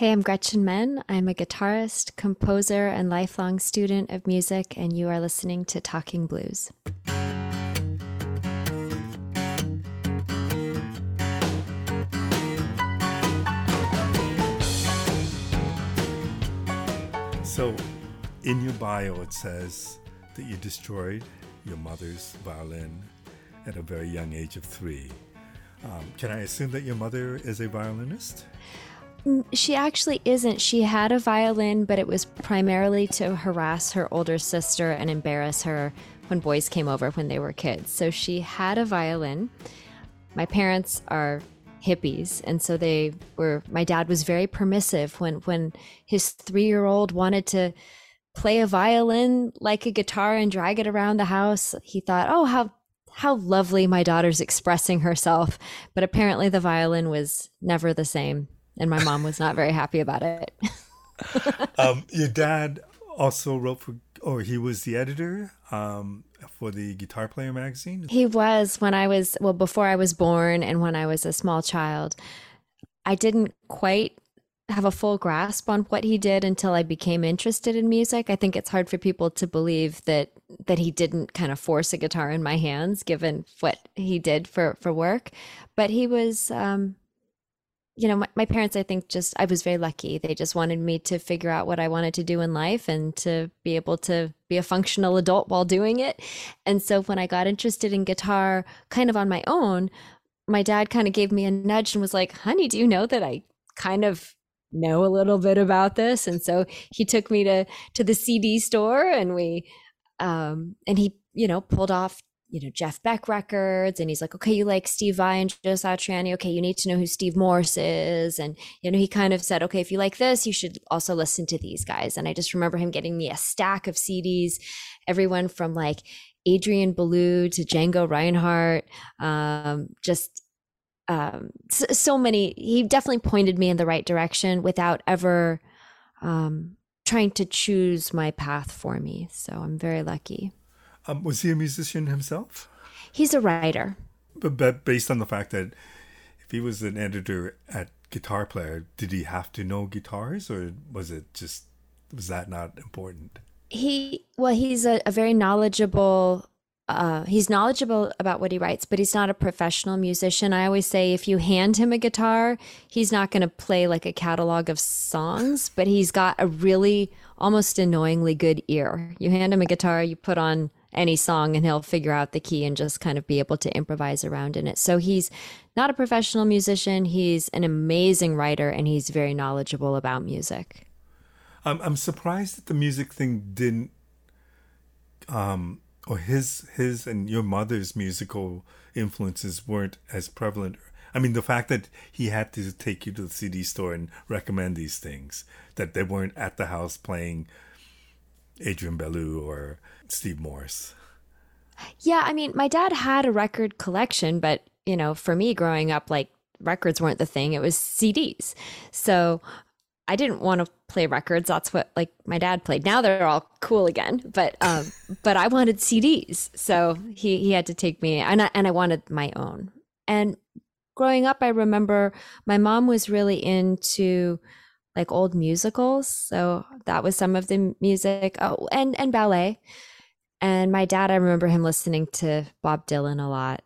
Hey, I'm Gretchen Menn. I'm a guitarist, composer, and lifelong student of music, and you are listening to Talking Blues. So, in your bio, it says that you destroyed your mother's violin at a very young age of three. Um, can I assume that your mother is a violinist? She actually isn't. She had a violin, but it was primarily to harass her older sister and embarrass her when boys came over when they were kids. So she had a violin. My parents are hippies and so they were my dad was very permissive when when his 3-year-old wanted to play a violin like a guitar and drag it around the house. He thought, "Oh, how how lovely my daughter's expressing herself." But apparently the violin was never the same and my mom was not very happy about it. um, your dad also wrote for, or he was the editor um, for the Guitar Player magazine. He was when I was well before I was born and when I was a small child. I didn't quite have a full grasp on what he did until I became interested in music. I think it's hard for people to believe that that he didn't kind of force a guitar in my hands given what he did for for work, but he was um you know, my, my, parents, I think just, I was very lucky. They just wanted me to figure out what I wanted to do in life and to be able to be a functional adult while doing it. And so when I got interested in guitar kind of on my own, my dad kind of gave me a nudge and was like, honey, do you know that I kind of know a little bit about this? And so he took me to, to the CD store and we, um, and he, you know, pulled off you know Jeff Beck records, and he's like, okay, you like Steve Vai and Joe Satriani, okay, you need to know who Steve Morse is, and you know he kind of said, okay, if you like this, you should also listen to these guys. And I just remember him getting me a stack of CDs, everyone from like Adrian Belew to Django Reinhardt, um, just um, so, so, many. He definitely pointed me in the right direction without ever um, trying to choose my path for me. So I'm very lucky. Um, was he a musician himself? He's a writer. But, but based on the fact that if he was an editor at Guitar Player, did he have to know guitars, or was it just was that not important? He well, he's a, a very knowledgeable uh, he's knowledgeable about what he writes, but he's not a professional musician. I always say if you hand him a guitar, he's not going to play like a catalog of songs, but he's got a really almost annoyingly good ear. You hand him a guitar, you put on any song and he'll figure out the key and just kind of be able to improvise around in it. So he's not a professional musician, he's an amazing writer and he's very knowledgeable about music. I'm I'm surprised that the music thing didn't um or his his and your mother's musical influences weren't as prevalent. I mean, the fact that he had to take you to the CD store and recommend these things, that they weren't at the house playing Adrian Belew or Steve Morse. Yeah, I mean, my dad had a record collection, but you know, for me growing up, like records weren't the thing; it was CDs. So I didn't want to play records. That's what like my dad played. Now they're all cool again, but um, but I wanted CDs, so he he had to take me, and I, and I wanted my own. And growing up, I remember my mom was really into like old musicals. So that was some of the music. Oh, and and ballet. And my dad, I remember him listening to Bob Dylan a lot.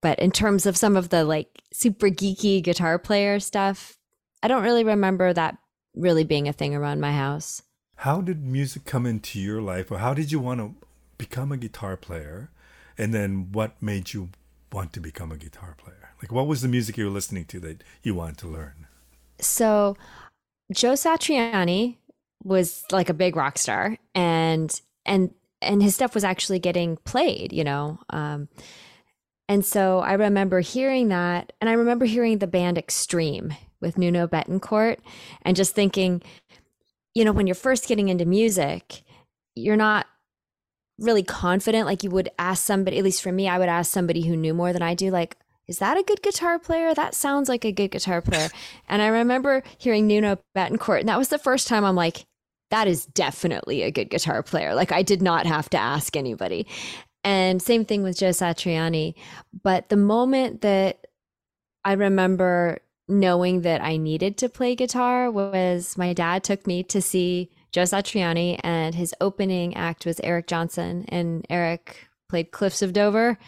But in terms of some of the like super geeky guitar player stuff, I don't really remember that really being a thing around my house. How did music come into your life, or how did you want to become a guitar player? And then what made you want to become a guitar player? Like, what was the music you were listening to that you wanted to learn? So, Joe Satriani was like a big rock star and and and his stuff was actually getting played, you know. Um, and so I remember hearing that and I remember hearing the band Extreme with Nuno Bettencourt and just thinking, you know, when you're first getting into music, you're not really confident like you would ask somebody at least for me I would ask somebody who knew more than I do like is that a good guitar player? That sounds like a good guitar player. and I remember hearing Nuno Bettencourt, and that was the first time I'm like, that is definitely a good guitar player. Like I did not have to ask anybody. And same thing with Joe Satriani. But the moment that I remember knowing that I needed to play guitar was my dad took me to see Joe Satriani, and his opening act was Eric Johnson, and Eric played Cliffs of Dover,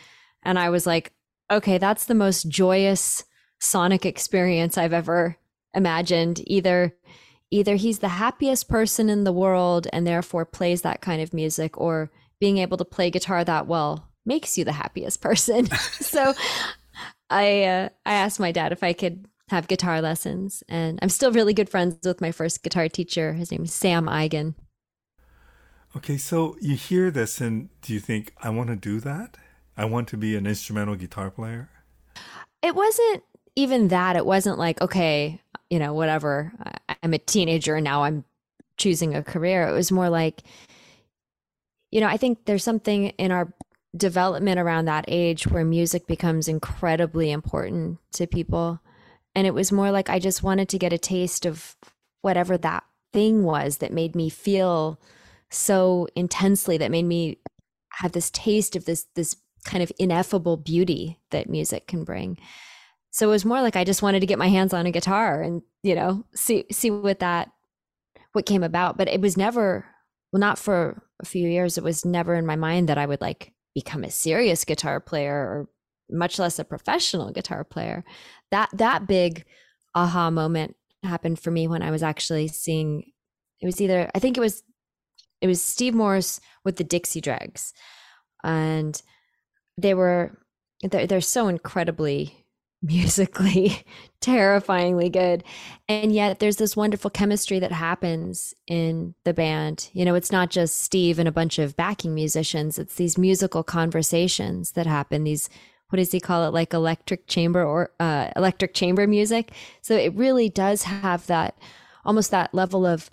and I was like, okay, that's the most joyous sonic experience I've ever imagined. Either either he's the happiest person in the world and therefore plays that kind of music, or being able to play guitar that well makes you the happiest person. so I uh, I asked my dad if I could have guitar lessons, and I'm still really good friends with my first guitar teacher. His name is Sam Eigen. Okay, so you hear this, and do you think I want to do that? I want to be an instrumental guitar player. It wasn't even that. It wasn't like okay, you know, whatever. I'm a teenager and now I'm choosing a career. It was more like, you know, I think there's something in our development around that age where music becomes incredibly important to people. And it was more like I just wanted to get a taste of whatever that thing was that made me feel so intensely, that made me have this taste of this this kind of ineffable beauty that music can bring. So it was more like I just wanted to get my hands on a guitar and, you know, see see what that what came about. But it was never well, not for a few years, it was never in my mind that I would like become a serious guitar player or much less a professional guitar player. That that big aha moment happened for me when I was actually seeing it was either I think it was it was Steve Morse with the Dixie Dregs. And they were they're, they're so incredibly musically terrifyingly good. And yet there's this wonderful chemistry that happens in the band. You know it's not just steve and a bunch of backing musicians. It's these musical conversations that happen these what does he call it like electric chamber or uh, electric chamber music. So it really does have that almost that level of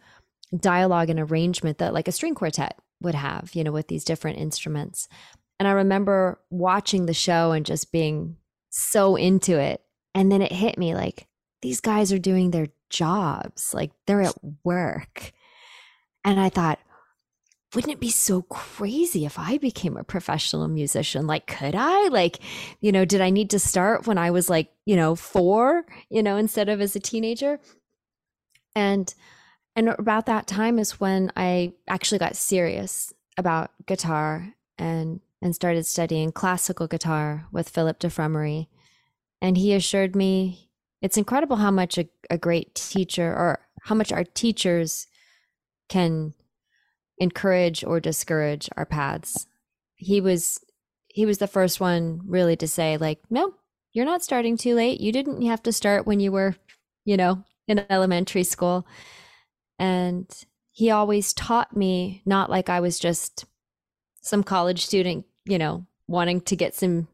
dialogue and arrangement that like a string quartet would have you know with these different instruments. And i remember watching the show and just being so into it. And then it hit me like, these guys are doing their jobs, like they're at work. And I thought, wouldn't it be so crazy if I became a professional musician? Like, could I? Like, you know, did I need to start when I was like, you know, four, you know, instead of as a teenager? And and about that time is when I actually got serious about guitar and and started studying classical guitar with Philip de Fremery. And he assured me it's incredible how much a, a great teacher or how much our teachers can encourage or discourage our paths. He was he was the first one really to say like, "No, you're not starting too late. You didn't have to start when you were, you know, in elementary school." And he always taught me not like I was just some college student, you know, wanting to get some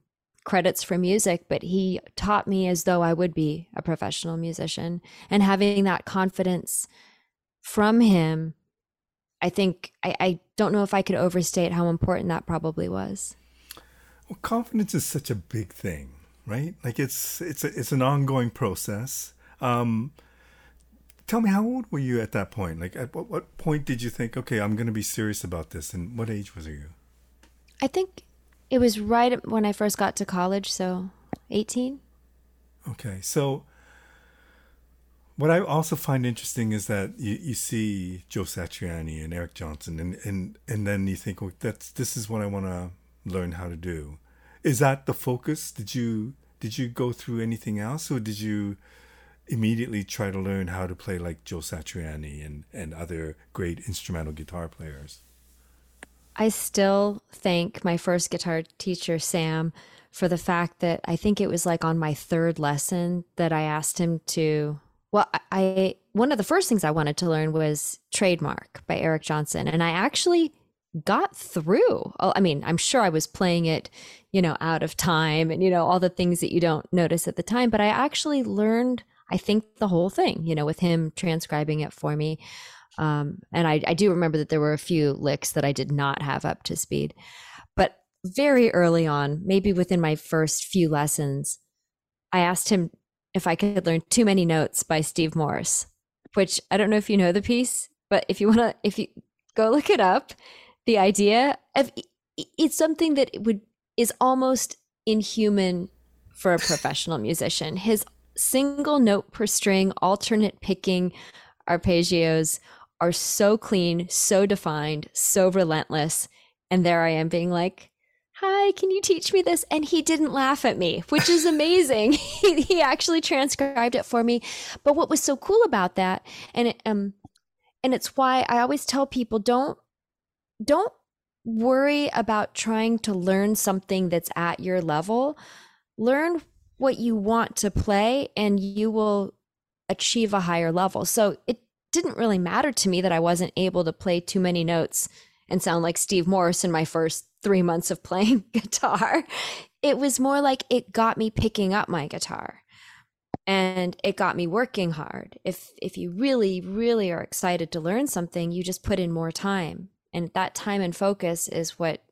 credits for music, but he taught me as though I would be a professional musician. And having that confidence from him, I think, I, I don't know if I could overstate how important that probably was. Well, confidence is such a big thing, right? Like it's it's a, it's an ongoing process. Um, tell me, how old were you at that point? Like, at what, what point did you think, okay, I'm going to be serious about this? And what age was you? I think it was right when I first got to college, so 18. Okay. So what I also find interesting is that you, you see Joe Satriani and Eric Johnson and, and, and then you think, well, that's this is what I want to learn how to do. Is that the focus? Did you did you go through anything else or did you immediately try to learn how to play like Joe Satriani and, and other great instrumental guitar players? I still thank my first guitar teacher, Sam, for the fact that I think it was like on my third lesson that I asked him to. Well, I one of the first things I wanted to learn was Trademark by Eric Johnson, and I actually got through. I mean, I'm sure I was playing it, you know, out of time and you know all the things that you don't notice at the time, but I actually learned I think the whole thing, you know, with him transcribing it for me. Um, and I, I do remember that there were a few licks that I did not have up to speed. But very early on, maybe within my first few lessons, I asked him if I could learn Tumeni Notes by Steve Morse, which I don't know if you know the piece, but if you want to, if you go look it up, the idea of it's something that would is almost inhuman for a professional musician. His single note per string, alternate picking arpeggios are so clean, so defined, so relentless. And there I am being like, Hi, can you teach me this? And he didn't laugh at me, which is amazing. he, he actually transcribed it for me. But what was so cool about that, and it, um, and it's why I always tell people don't don't worry about trying to learn something that's at your level. Learn what you want to play, and you will achieve a higher level. So it didn't really matter to me that I wasn't able to play Tumeni Notes and sound like Steve Morse in my first three months of playing guitar. It was more like it got me picking up my guitar and it got me working hard. If if you really really are excited to learn something, you just put in more time. And that time and focus is what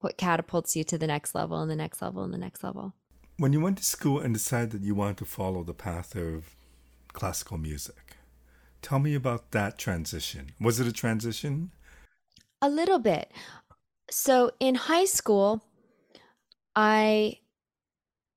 what catapults you to the next level and the next level and the next level. When you went to school and decided that you wanted to follow the path of classical music, tell me about that transition. Was it a transition? A little bit. So in high school, I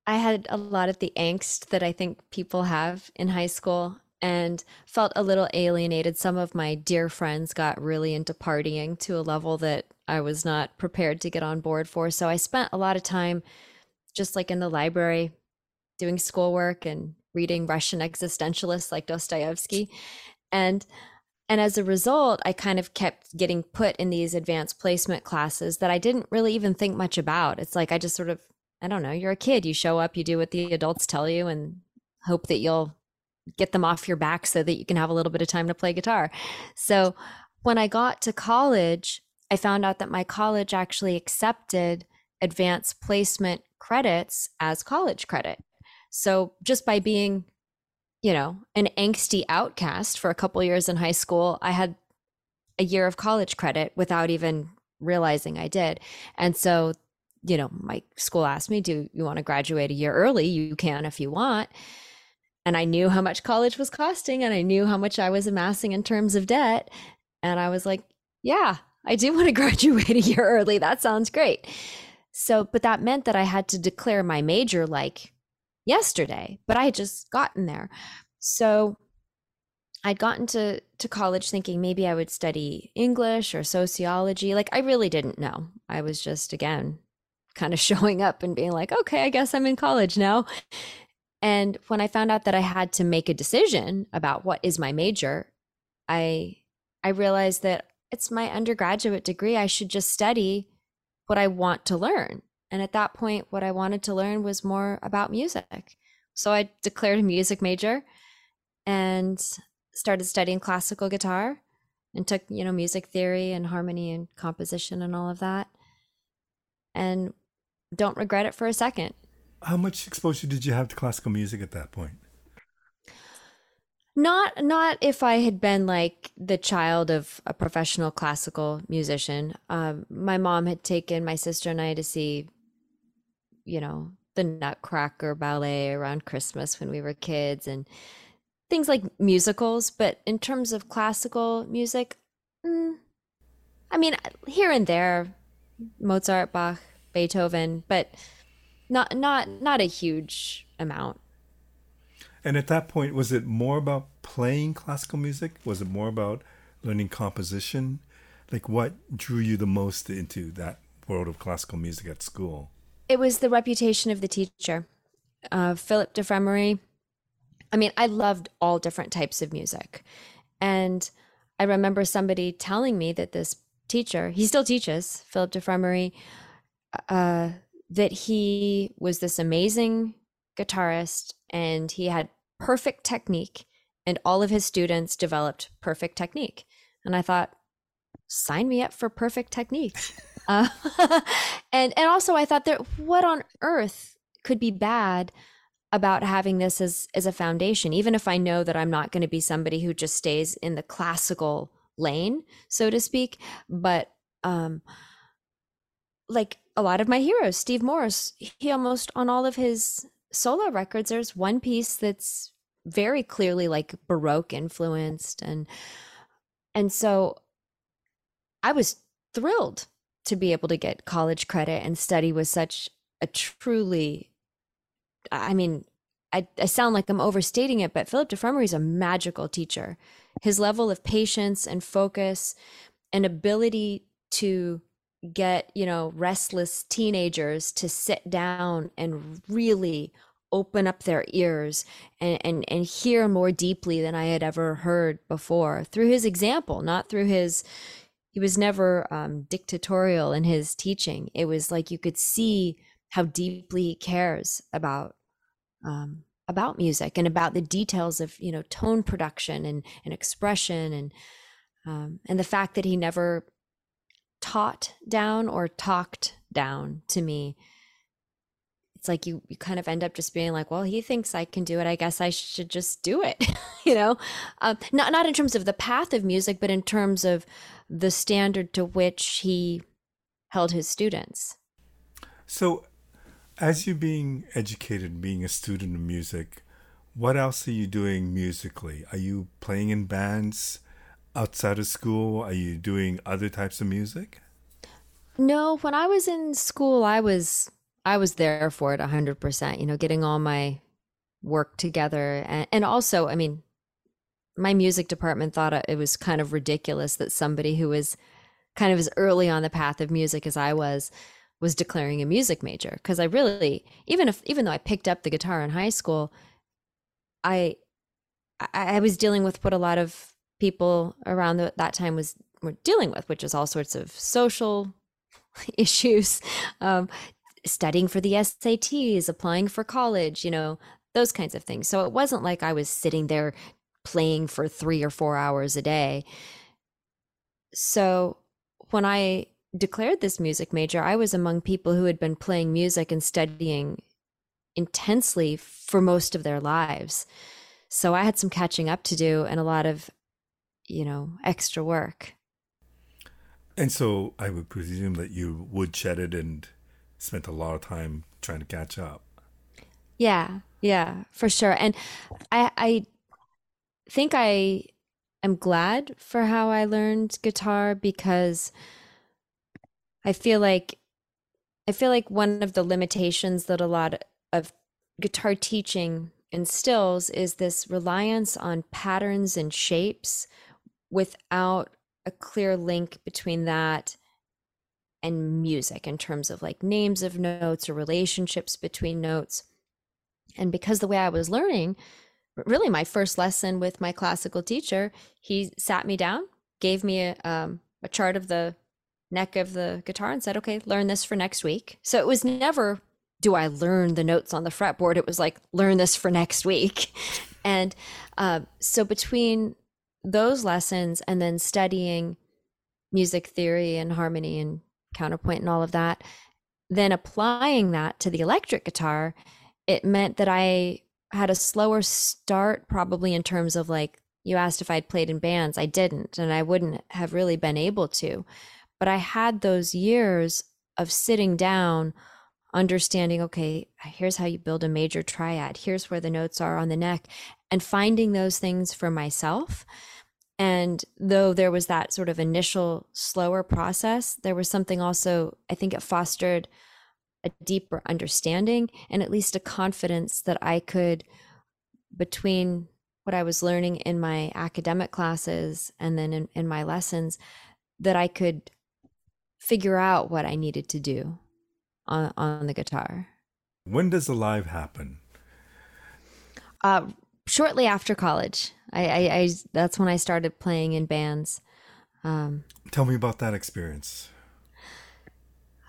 I had a lot of the angst that I think people have in high school and felt a little alienated. Some of my dear friends got really into partying to a level that I was not prepared to get on board for. So I spent a lot of time just like in the library doing schoolwork and reading Russian existentialists like Dostoevsky. And and as a result, I kind of kept getting put in these advanced placement classes that I didn't really even think much about. It's like I just sort of I don't know, you're a kid. You show up, you do what the adults tell you, and hope that you'll get them off your back so that you can have a little bit of time to play guitar. So when I got to college, I found out that my college actually accepted advanced placement credits as college credit. So just by being, you know, an angsty outcast for a couple years in high school, I had a year of college credit without even realizing I did. And so you know, my school asked me, Do you want to graduate a year early? You can if you want. And I knew how much college was costing and I knew how much I was amassing in terms of debt. And I was like, Yeah, I do want to graduate a year early. That sounds great. So, but that meant that I had to declare my major like yesterday, but I had just gotten there. So, I'd gotten to, to college thinking maybe I would study English or sociology. Like, I really didn't know. I was just, again, kind of showing up and being like, okay, I guess I'm in college now. And when I found out that I had to make a decision about what is my major, I I realized that it's my undergraduate degree. I should just study what I want to learn. And at that point, what I wanted to learn was more about music. So I declared a music major and started studying classical guitar and took, you know, music theory and harmony and composition and all of that. And don't regret it for a second. How much exposure did you have to classical music at that point? Not not if I had been like the child of a professional classical musician. Um, my mom had taken my sister and I to see, you know, the Nutcracker ballet around Christmas when we were kids and things like musicals. But in terms of classical music, mm, I mean, here and there, Mozart, Bach, Beethoven, but not not not a huge amount. And at that point, was it more about playing classical music? Was it more about learning composition? Like, what drew you the most into that world of classical music at school? It was the reputation of the teacher, uh, Philip de Fremery. I mean, I loved all different types of music. And I remember somebody telling me that this teacher, he still teaches, Philip de Fremery, uh, that he was this amazing guitarist and he had perfect technique and all of his students developed perfect technique and i thought sign me up for perfect technique uh, and and also i thought that what on earth could be bad about having this as as a foundation even if i know that i'm not going to be somebody who just stays in the classical lane so to speak but um like a lot of my heroes, Steve Morse, he almost on all of his solo records, there's one piece that's very clearly like Baroque influenced. And and so I was thrilled to be able to get college credit and study was such a truly I mean, I, I sound like I'm overstating it, but Philip de Fremery is a magical teacher. His level of patience and focus and ability to get, you know, restless teenagers to sit down and really open up their ears and, and, and hear more deeply than I had ever heard before through his example, not through his, he was never um, dictatorial in his teaching. It was like you could see how deeply he cares about um, about music and about the details of you know tone production and, and expression and um, and the fact that he never taught down or talked down to me it's like you you kind of end up just being like well he thinks i can do it. I guess i should just do it you know? Um, not not in terms of the path of music but in terms of the standard to which he held his students. So as you're being educated being a student of music what else are you doing musically? Are you playing in bands outside of school? Are you doing other types of music? No when i was in school i was I was there for it 100%, you know, getting all my work together. And, and also, I mean, my music department thought it was kind of ridiculous that somebody who was kind of as early on the path of music as I was was declaring a music major because I really even if even though I picked up the guitar in high school I I was dealing with what a lot of people around the, that time was were dealing with which is all sorts of social issues um, studying for the SATs, applying for college, you know, those kinds of things. So it wasn't like I was sitting there playing for three or four hours a day. So when I declared this music major, I was among people who had been playing music and studying intensely for most of their lives. So I had some catching up to do and a lot of, you know, extra work. And so I would presume that you would shed it and spent a lot of time trying to catch up. Yeah, yeah, for sure. And I I think I am glad for how I learned guitar because I feel like I feel like one of the limitations that a lot of guitar teaching instills is this reliance on patterns and shapes without a clear link between that and music in terms of like names of notes or relationships between notes. And because the way I was learning, really my first lesson with my classical teacher, he sat me down, gave me a, um, a chart of the neck of the guitar and said, okay, learn this for next week. So it was never, do I learn the notes on the fretboard? It was like, learn this for next week. and uh, so between those lessons and then studying music theory and harmony and counterpoint and all of that. Then applying that to the electric guitar, it meant that I had a slower start, probably in terms of like, you asked if I'd played in bands. I didn't, and I wouldn't have really been able to. But I had those years of sitting down, understanding, okay, here's how you build a major triad, here's where the notes are on the neck, and finding those things for myself and though there was that sort of initial slower process, there was something also, I think it fostered a deeper understanding and at least a confidence that I could, between what I was learning in my academic classes and then in, in my lessons, that I could figure out what I needed to do on, on the guitar. When does the live happen? Uh, shortly after college. I, I, I that's when I started playing in bands. Um, Tell me about that experience.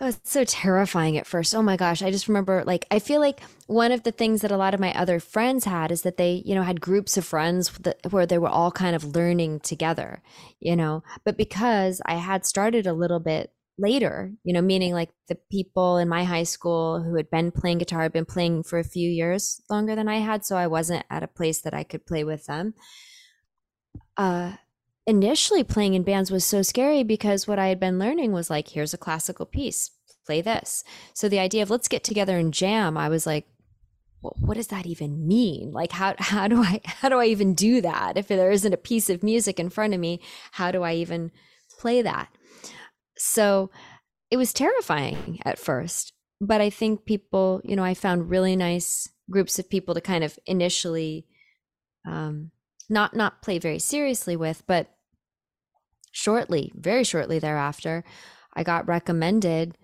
Oh, it's so terrifying at first. Oh my gosh. I just remember like I feel like one of the things that a lot of my other friends had is that they, you know, had groups of friends that, where they were all kind of learning together, you know. But because I had started a little bit later, you know, meaning like the people in my high school who had been playing guitar had been playing for a few years longer than I had. So I wasn't at a place that I could play with them. Uh, initially, playing in bands was so scary because what I had been learning was like, here's a classical piece, play this. So the idea of let's get together and jam, I was like, well, what does that even mean? Like how how do I how do I even do that? If there isn't a piece of music in front of me, how do I even play that? So it was terrifying at first, but I think people, you know, I found really nice groups of people to kind of initially um, not not play very seriously with, but shortly, very shortly thereafter, I got recommended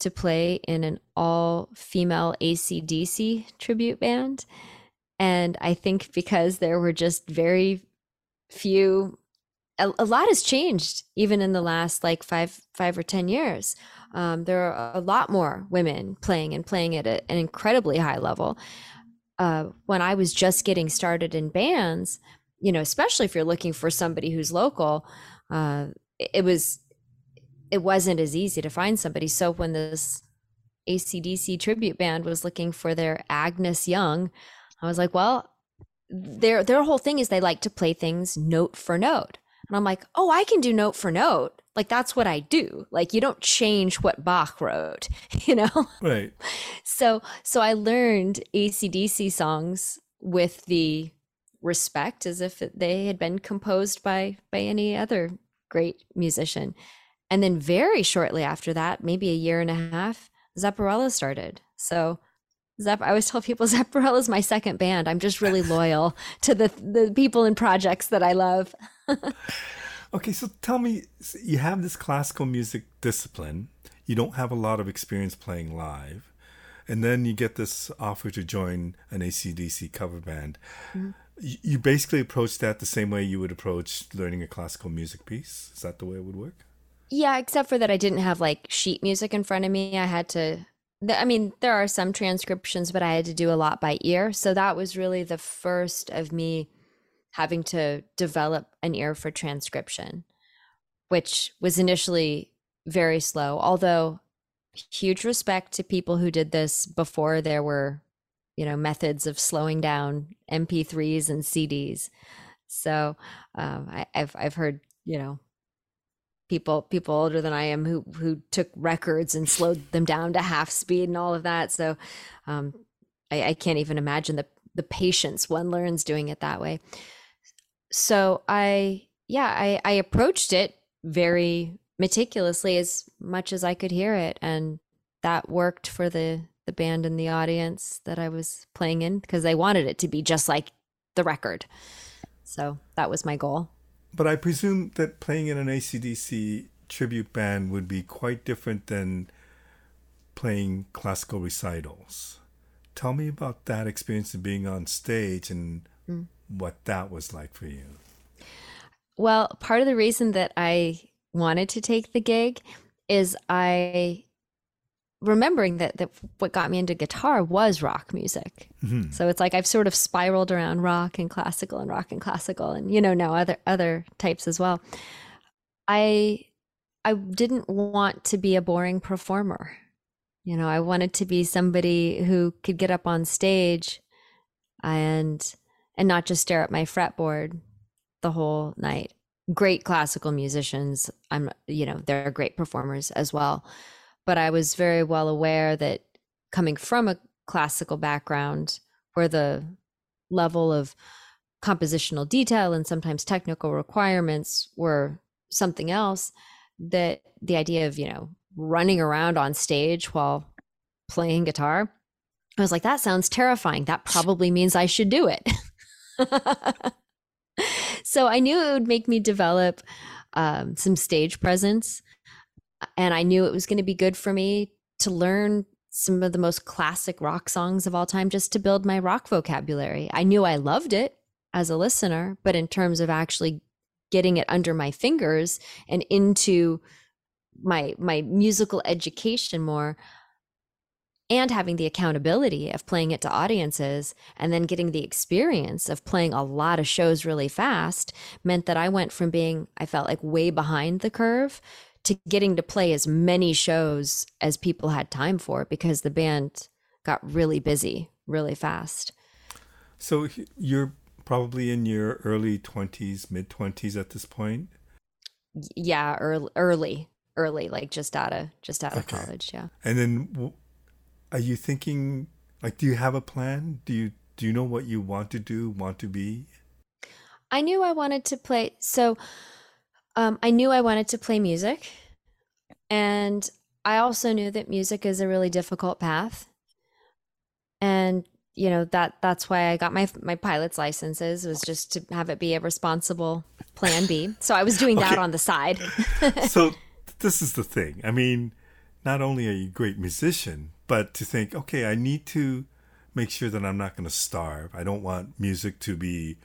to play in an all female ACDC tribute band. And I think because there were just very few, a, a lot has changed even in the last like five, five or 10 years. Um, there are a lot more women playing and playing at a, an incredibly high level. Uh, when I was just getting started in bands, you know, especially if you're looking for somebody who's local, uh, it was it wasn't as easy to find somebody. So when this ACDC tribute band was looking for their Agnes Young, I was like, well, their their whole thing is they like to play things note for note. And I'm like, oh, I can do note for note. Like that's what I do. Like you don't change what Bach wrote, you know? Right. So so I learned ACDC songs with the respect as if they had been composed by by any other great musician. And then very shortly after that, maybe a year and a half, Zepparella started. So Zepp, I always tell people Zepparella is my second band. I'm just really loyal to the the people and projects that I love. okay, so tell me, you have this classical music discipline. You don't have a lot of experience playing live, and then you get this offer to join an ACDC cover band. Mm-hmm. You basically approach that the same way you would approach learning a classical music piece. Is that the way it would work? Yeah, except for that I didn't have like sheet music in front of me. I had to I mean, there are some transcriptions, but I had to do a lot by ear. So that was really the first of me having to develop an ear for transcription, which was initially very slow. Although, huge respect to people who did this before there were, you know, methods of slowing down MP3s and CDs. So um, I, I've I've heard you know people people older than I am who who took records and slowed them down to half speed and all of that. So um, I, I can't even imagine the the patience one learns doing it that way. So I yeah I I approached it very meticulously as much as I could hear it, and that worked for the the band and the audience that I was playing in because they wanted it to be just like the record. So that was my goal. But I presume that playing in an ACDC tribute band would be quite different than playing classical recitals. Tell me about that experience of being on stage and mm. what that was like for you. Well, part of the reason that I wanted to take the gig is I remembering that that what got me into guitar was rock music. Mm-hmm. So it's like I've sort of spiraled around rock and classical and rock and classical and you know now other other types as well. I I didn't want to be a boring performer. You know, I wanted to be somebody who could get up on stage and and not just stare at my fretboard the whole night. Great classical musicians, I'm you know, they're great performers as well but I was very well aware that coming from a classical background where the level of compositional detail and sometimes technical requirements were something else that the idea of you know running around on stage while playing guitar i was like that sounds terrifying. That probably means i should do it. So i knew it would make me develop um, some stage presence and I knew it was going to be good for me to learn some of the most classic rock songs of all time just to build my rock vocabulary. I knew I loved it as a listener, but in terms of actually getting it under my fingers and into my my musical education more and having the accountability of playing it to audiences and then getting the experience of playing a lot of shows really fast meant that I went from being I felt like way behind the curve to getting to play as many shows as people had time for because the band got really busy really fast. So you're probably in your early 20s, mid 20s at this point? Yeah, early early, early like just out of just out of college, yeah. And then are you thinking like do you have a plan? Do you do you know what you want to do, want to be? I knew I wanted to play so um, I knew I wanted to play music. And I also knew that music is a really difficult path. And you know that that's why I got my my pilot's licenses was just to have it be a responsible plan B. So I was doing that Okay. on the side. so this is the thing. I mean, not only are you a great musician, but to think, okay, I need to make sure that I'm not going to starve. I don't want music to be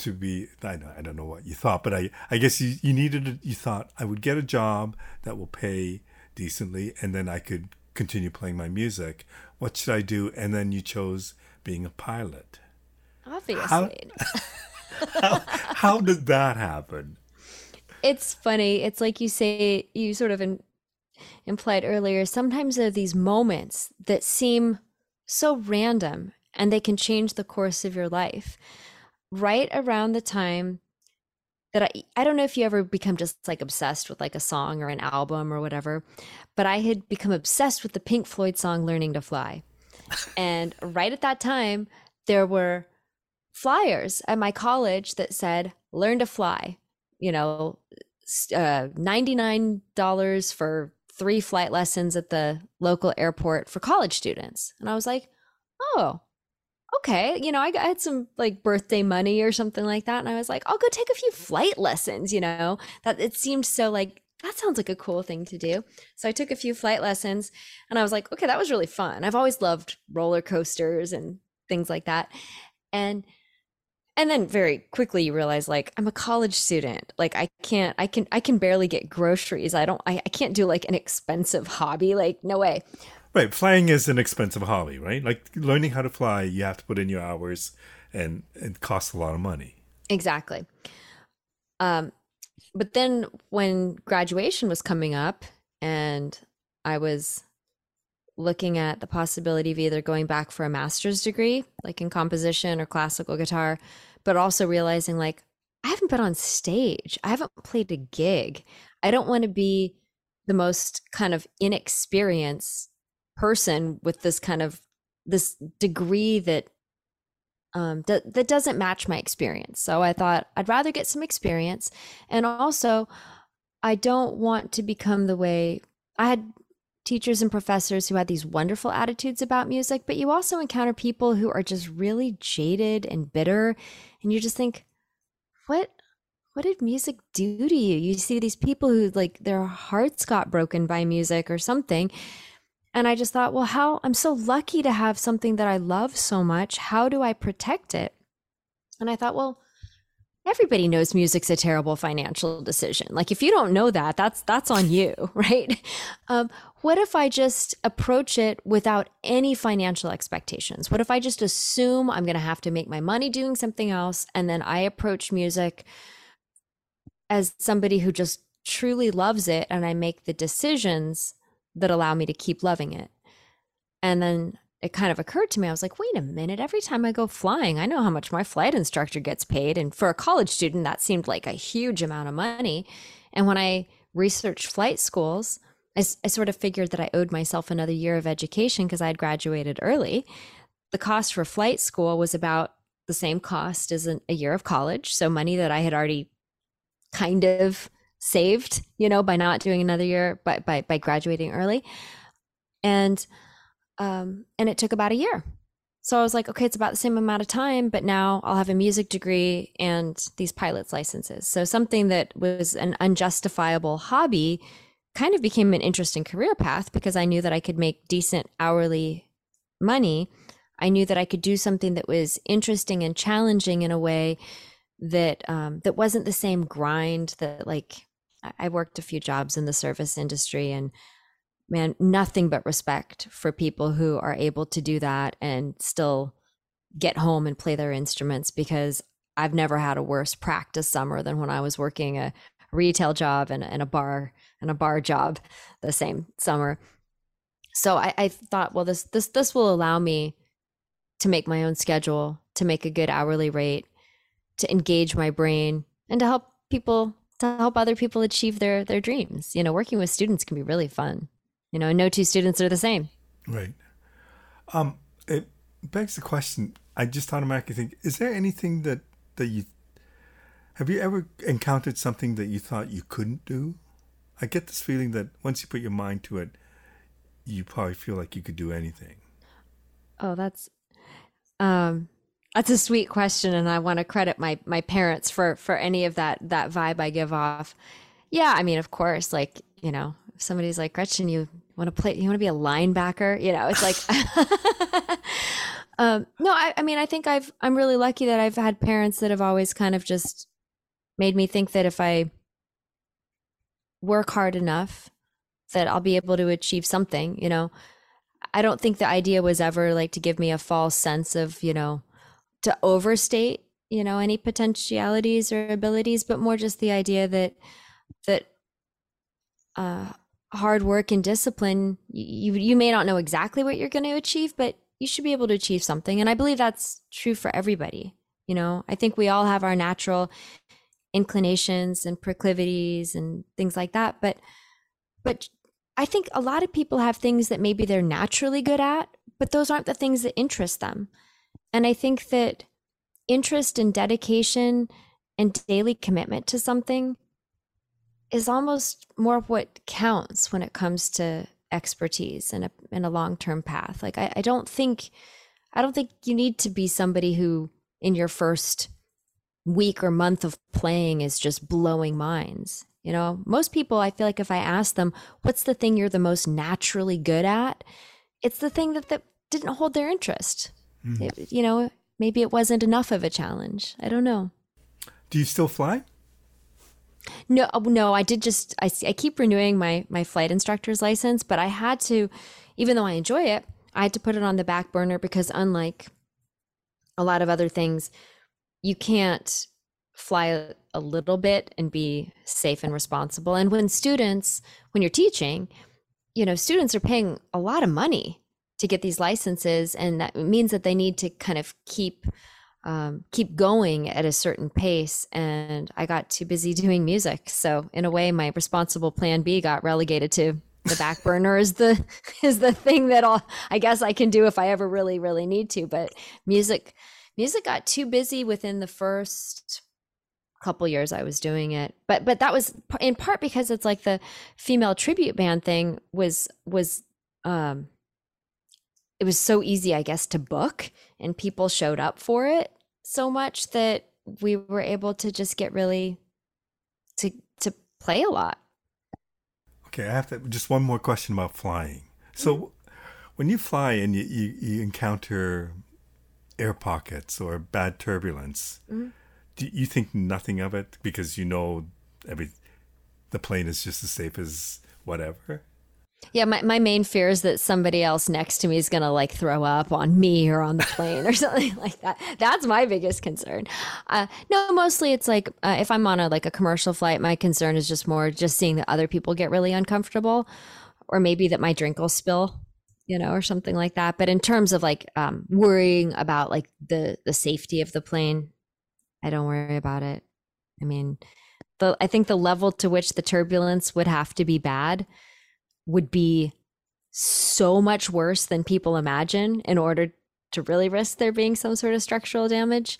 to be. I don't, I don't know what you thought, but I I guess you you needed. A, you thought I would get a job that will pay decently, and then I could continue playing my music. What should I do? And then you chose being a pilot. Obviously. How, how did that happen? it's funny. It's like you say, you sort of in, implied earlier, sometimes there are these moments that seem so random and they can change the course of your life. Right around the time that I, I don't know if you ever become just like obsessed with like a song or an album or whatever, but I had become obsessed with the Pink Floyd song Learning to Fly. and right at that time, there were flyers at my college that said, Learn to Fly you know, uh, $99 for three flight lessons at the local airport for college students. And I was like, oh, okay. You know, I, I had some like birthday money or something like that. And I was like, I'll go take a few flight lessons, you know, that it seemed so like, that sounds like a cool thing to do. So I took a few flight lessons and I was like, okay, that was really fun. I've always loved roller coasters and things like that. And and then very quickly you realize like i'm a college student like i can't i can i can barely get groceries i don't i, I can't do like an expensive hobby like no way Right, flying is an expensive hobby, right? Like learning how to fly, you have to put in your hours, and it costs a lot of money. exactly um but then when graduation was coming up and i was looking at the possibility of either going back for a master's degree like in composition or classical guitar but also realizing like i haven't been on stage i haven't played a gig i don't want to be the most kind of inexperienced person with this kind of this degree that um, d- that doesn't match my experience. So I thought I'd rather get some experience, and also I don't want to become the way I had teachers and professors who had these wonderful attitudes about music, but you also encounter people who are just really jaded and bitter, and you just think, what what did music do to you? You see these people who like their hearts got broken by music or something. And I just thought, well, how I'm so lucky to have something that I love so much. How do I protect it? And I thought, well, everybody knows music's a terrible financial decision. Like if you don't know that, that's that's on you, right? Um, what if I just approach it without any financial expectations? What if I just assume I'm going to have to make my money doing something else, and then I approach music as somebody who just truly loves it, and I make the decisions that allow me to keep loving it. And then it kind of occurred to me, I was like, wait a minute, every time I go flying, I know how much my flight instructor gets paid. And for a college student, that seemed like a huge amount of money. And when I researched flight schools, I sort of figured that I owed myself another year of education because I had graduated early. The cost for flight school was about the same cost as an, a year of college. So money that I had already kind of saved, you know, by not doing another year, by by by graduating early. And um and it took about a year. So I was like, okay, it's about the same amount of time, but now I'll have a music degree and these pilot's licenses. So something that was an unjustifiable hobby kind of became an interesting career path because I knew that I could make decent hourly money. I knew that I could do something that was interesting and challenging in a way that um, that wasn't the same grind that like I- worked a few jobs in the service industry and man, nothing but respect for people who are able to do that and still get home and play their instruments because I've never had a worse practice summer than when I was working a retail job and, and a bar and a bar job the same summer. So I, I thought, well, this this this will allow me to make my own schedule, to make a good hourly rate, to engage my brain, and to help people to help other people achieve their their dreams. You know, working with students can be really fun. You know, no two students are the same. Right. Um, it begs the question. I just automatically think: Is there anything that that you have you ever encountered something that you thought you couldn't do? I get this feeling that once you put your mind to it, you probably feel like you could do anything. Oh, that's Um, that's a sweet question, and I want to credit my my parents for for any of that that vibe I give off. Yeah, I mean, of course, like you know, if somebody's like Gretchen, you want to play, you want to be a linebacker, you know, it's like. um, no, I, I mean, I think I've I'm really lucky that I've had parents that have always kind of just made me think that if I work hard enough, that I'll be able to achieve something. You know, I don't think the idea was ever like to give me a false sense of you know to overstate you know any potentialities or abilities but more just the idea that that uh hard work and discipline you you may not know exactly what you're going to achieve but you should be able to achieve something. And i believe that's true for everybody you know? I think we all have our natural inclinations and proclivities and things like that but but i think a lot of people have things that maybe they're naturally good at but those aren't the things that interest them and I think that interest and dedication and daily commitment to something is almost more of what counts when it comes to expertise and a in a long term path. Like I, I don't think I don't think you need to be somebody who in your first week or month of playing is just blowing minds. You know, most people I feel like if I ask them, what's the thing you're the most naturally good at? It's the thing that that didn't hold their interest. Mm. It, you know, maybe it wasn't enough of a challenge. I don't know. Do you still fly? No, uh, no. I did just. I I keep renewing my my flight instructor's license, but I had to, even though I enjoy it, I had to put it on the back burner because unlike a lot of other things, you can't fly a little bit and be safe and responsible. And when students, when you're teaching, you know, students are paying a lot of money to get these licenses, and that means that they need to kind of keep um, keep going at a certain pace. And I got too busy doing music, so in a way, my responsible plan B got relegated to the back burner is the is the thing that I'll, I guess I can do if I ever really really need to. But music music got too busy within the first couple years I was doing it. But but that was in part because it's like the female tribute band thing was was um it was so easy, I guess, to book, and people showed up for it so much that we were able to just get really to to play a lot. Okay, I have to just one more question about flying. So, mm-hmm. when you fly and you, you, you, encounter air pockets or bad turbulence, mm-hmm. do you think nothing of it because you know every the plane is just as safe as whatever? Yeah, my, my main fear is that somebody else next to me is going to like throw up on me or on the plane or something like that. That's my biggest concern. Uh, no, mostly it's like uh, if I'm on a like a commercial flight, my concern is just more just seeing that other people get really uncomfortable or maybe that my drink will spill, you know, or something like that. But in terms of like um, worrying about like the the safety of the plane, I don't worry about it. I mean, the I think the level to which the turbulence would have to be bad would be so much worse than people imagine in order to really risk there being some sort of structural damage.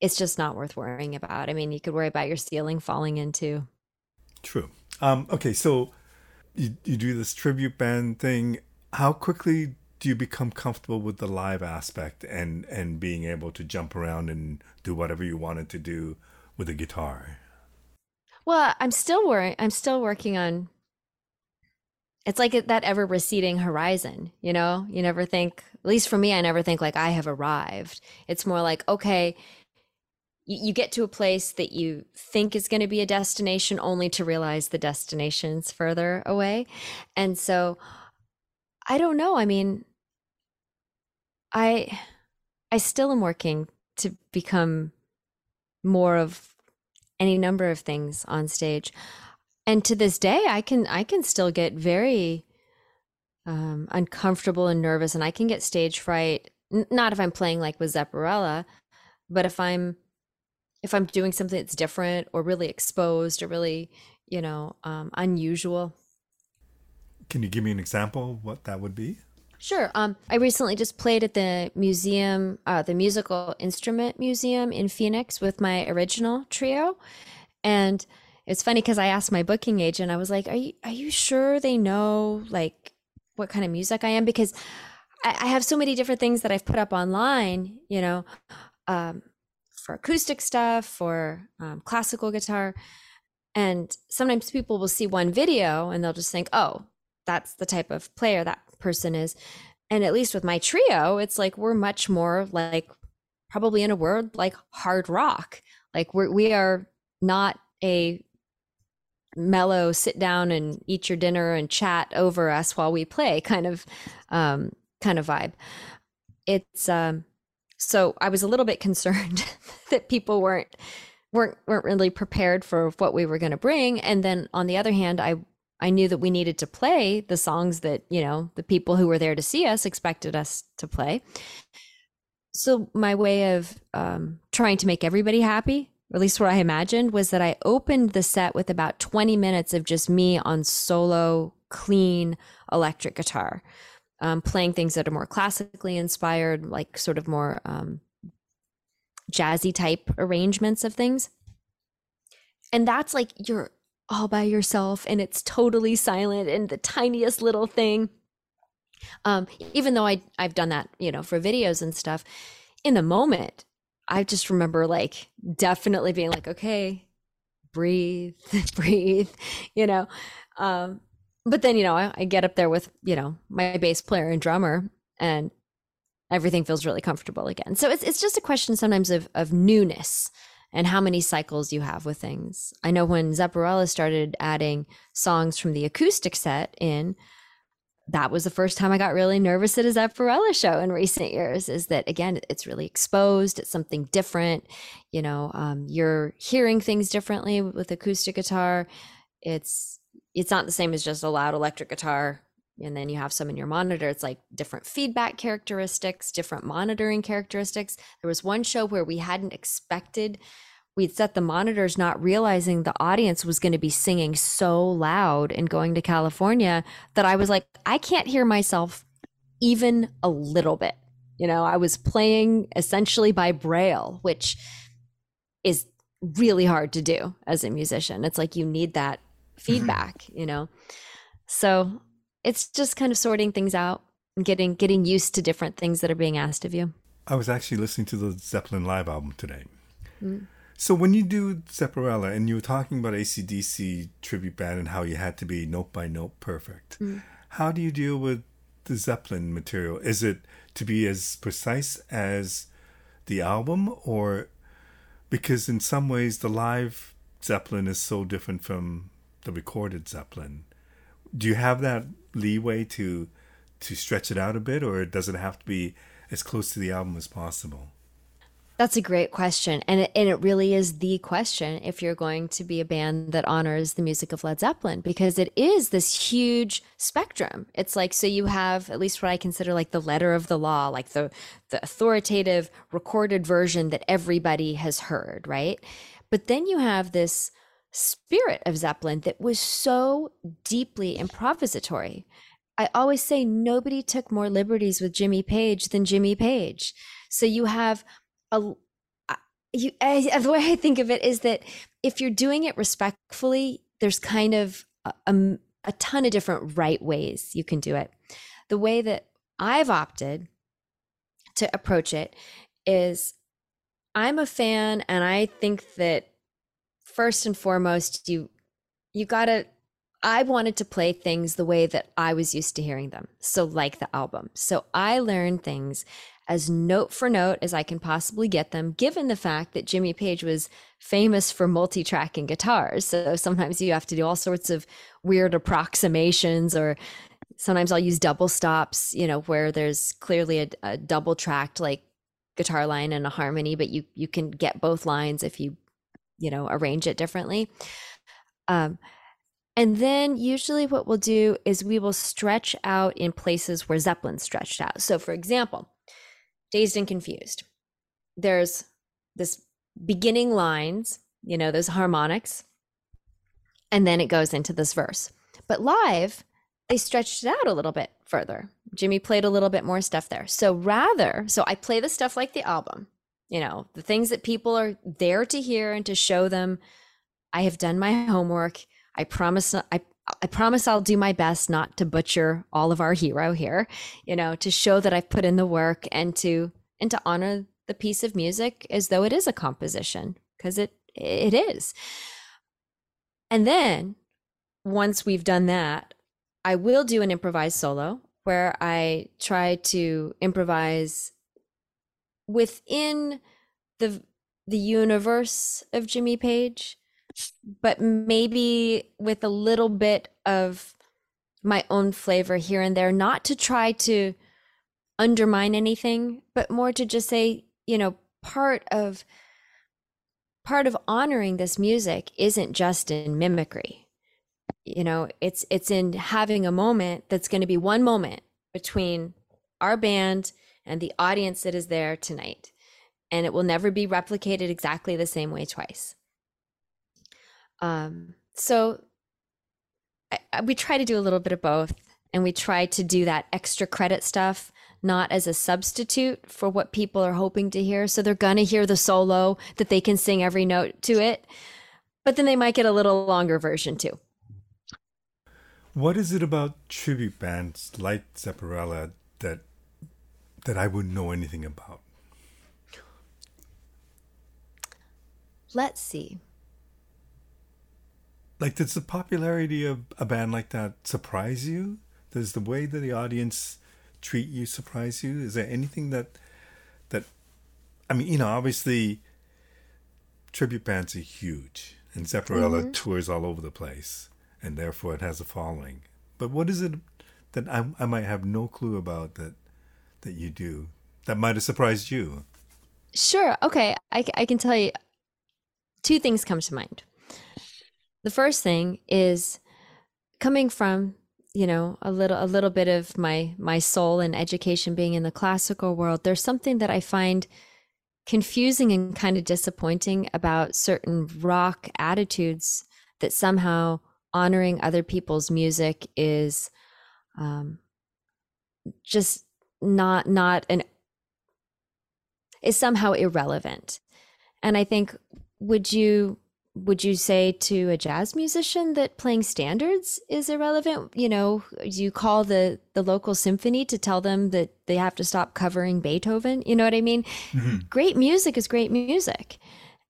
It's just not worth worrying about. I mean you could worry about your ceiling falling into true. Um, okay so you, you do this tribute band thing. How quickly do you become comfortable with the live aspect and and being able to jump around and do whatever you wanted to do with a guitar? Well i'm still working i'm still working on it's like that ever receding horizon, you know? You never think, at least for me, I never think like I have arrived. It's more like, okay, you, you get to a place that you think is going to be a destination only to realize the destination's further away. And so I don't know. I mean, I I still am working to become more of any number of things on stage and to this day i can i can still get very um, uncomfortable and nervous and i can get stage fright N- not if i'm playing like with zepparella but if i'm if i'm doing something that's different or really exposed or really you know um, unusual can you give me an example of what that would be Sure. Um, I recently just played at the museum, uh, the Musical Instrument Museum in Phoenix with my original trio, and it's funny because I asked my booking agent, I was like, "Are you are you sure they know like what kind of music I am?" Because I, I have so many different things that I've put up online, you know, um, for acoustic stuff, for um, classical guitar. And sometimes people will see one video and they'll just think, oh, that's the type of player that person is. And at least with my trio, it's like we're much more like probably in a word like hard rock. Like we're we are not a mellow sit down and eat your dinner and chat over us while we play kind of um kind of vibe. It's um so I was a little bit concerned that people weren't weren't weren't really prepared for what we were going to bring and then on the other hand I I knew that we needed to play the songs that, you know, the people who were there to see us expected us to play. So my way of um, trying to make everybody happy, or at least what I imagined, was that I opened the set with about 20 minutes of just me on solo, clean electric guitar, um, playing things that are more classically inspired, like sort of more um, jazzy type arrangements of things. And that's like you're all by yourself and it's totally silent and the tiniest little thing. Um, even though I I've done that, you know, for videos and stuff, in the moment, I just remember like definitely being like, okay, breathe, breathe, you know. Um, but then, you know, I, I get up there with, you know, my bass player and drummer and everything feels really comfortable again. So it's it's just a question sometimes of of newness and how many cycles you have with things. I know when Zepparella started adding songs from the acoustic set in, that was the first time I got really nervous at a Zepparella show in recent years. Is that again, it's really exposed, it's something different. You know, um, you're hearing things differently with acoustic guitar. It's it's not the same as just a loud electric guitar and then you have some in your monitor it's like different feedback characteristics different monitoring characteristics there was one show where we hadn't expected we'd set the monitors not realizing the audience was going to be singing so loud and going to california that i was like i can't hear myself even a little bit you know i was playing essentially by braille which is really hard to do as a musician it's like you need that feedback mm-hmm. you know so it's just kind of sorting things out and getting getting used to different things that are being asked of you. I was actually listening to the Zeppelin live album today. Mm. So when you do Zepparella and you were talking about ACDC tribute band and how you had to be note by note perfect, mm. how do you deal with the Zeppelin material? Is it to be as precise as the album or because in some ways the live Zeppelin is so different from the recorded Zeppelin? Do you have that leeway to to stretch it out a bit, or does it have to be as close to the album as possible? That's a great question. And it, and it really is the question if you're going to be a band that honors the music of Led Zeppelin, because it is this huge spectrum. It's like, so you have at least what I consider like the letter of the law, like the, the authoritative recorded version that everybody has heard, right? But then you have this spirit of Zeppelin that was so deeply improvisatory. I always say nobody took more liberties with Jimmy Page than Jimmy Page. So you have a you the way I think of it is that if you're doing it respectfully, there's kind of a, a, a ton of different right ways you can do it. The way that I've opted to approach it is I'm a fan and I think that first and foremost you you got to I wanted to play things the way that I was used to hearing them. So like the album. So I learned things as note for note as I can possibly get them, given the fact that Jimmy Page was famous for multi-tracking guitars. So sometimes you have to do all sorts of weird approximations or sometimes I'll use double stops, you know, where there's clearly a, a double tracked like guitar line and a harmony, but you you can get both lines if you you know arrange it differently um, and then usually what we'll do is we will stretch out in places where zeppelin stretched out so for example dazed and confused there's this beginning lines you know those harmonics and then it goes into this verse but live they stretched it out a little bit further jimmy played a little bit more stuff there so rather so i play the stuff like the album you know, the things that people are there to hear and to show them. I have done my homework. I promise I I promise I'll do my best not to butcher all of our hero here, you know, to show that I've put in the work and to and to honor the piece of music as though it is a composition because it it is. And then once we've done that, I will do an improvised solo where I try to improvise within the the universe of Jimmy Page, but maybe with a little bit of my own flavor here and there, not to try to undermine anything, but more to just say, you know, part of part of honoring this music isn't just in mimicry. You know, it's it's in having a moment that's going to be one moment between our band and the audience that is there tonight. And it will never be replicated exactly the same way twice. Um, so I, I, we try to do a little bit of both and we try to do that extra credit stuff not as a substitute for what people are hoping to hear. So they're going to hear the solo that they can sing every note to it, but then they might get a little longer version too. What is it about tribute bands like Zepparella that that I wouldn't know anything about? Let's see. Like, does the popularity of a band like that surprise you? Does the way that the audience treat you surprise you? Is there anything that that I mean, you know, obviously tribute bands are huge and Zepparella mm-hmm. tours all over the place and therefore it has a following. But what is it that I, I might have no clue about that that you do that might have surprised you? Sure. Okay. I, I can tell you two things come to mind. The first thing is coming from you know a little a little bit of my my soul and education being in the classical world there's something that i find confusing and kind of disappointing about certain rock attitudes that somehow honoring other people's music is um, just not not an is somehow irrelevant. And i think would you would you say to a jazz musician that playing standards is irrelevant? You know you call the the local symphony to tell them that they have to stop covering beethoven? You know what i mean? Mm-hmm. great music is great music.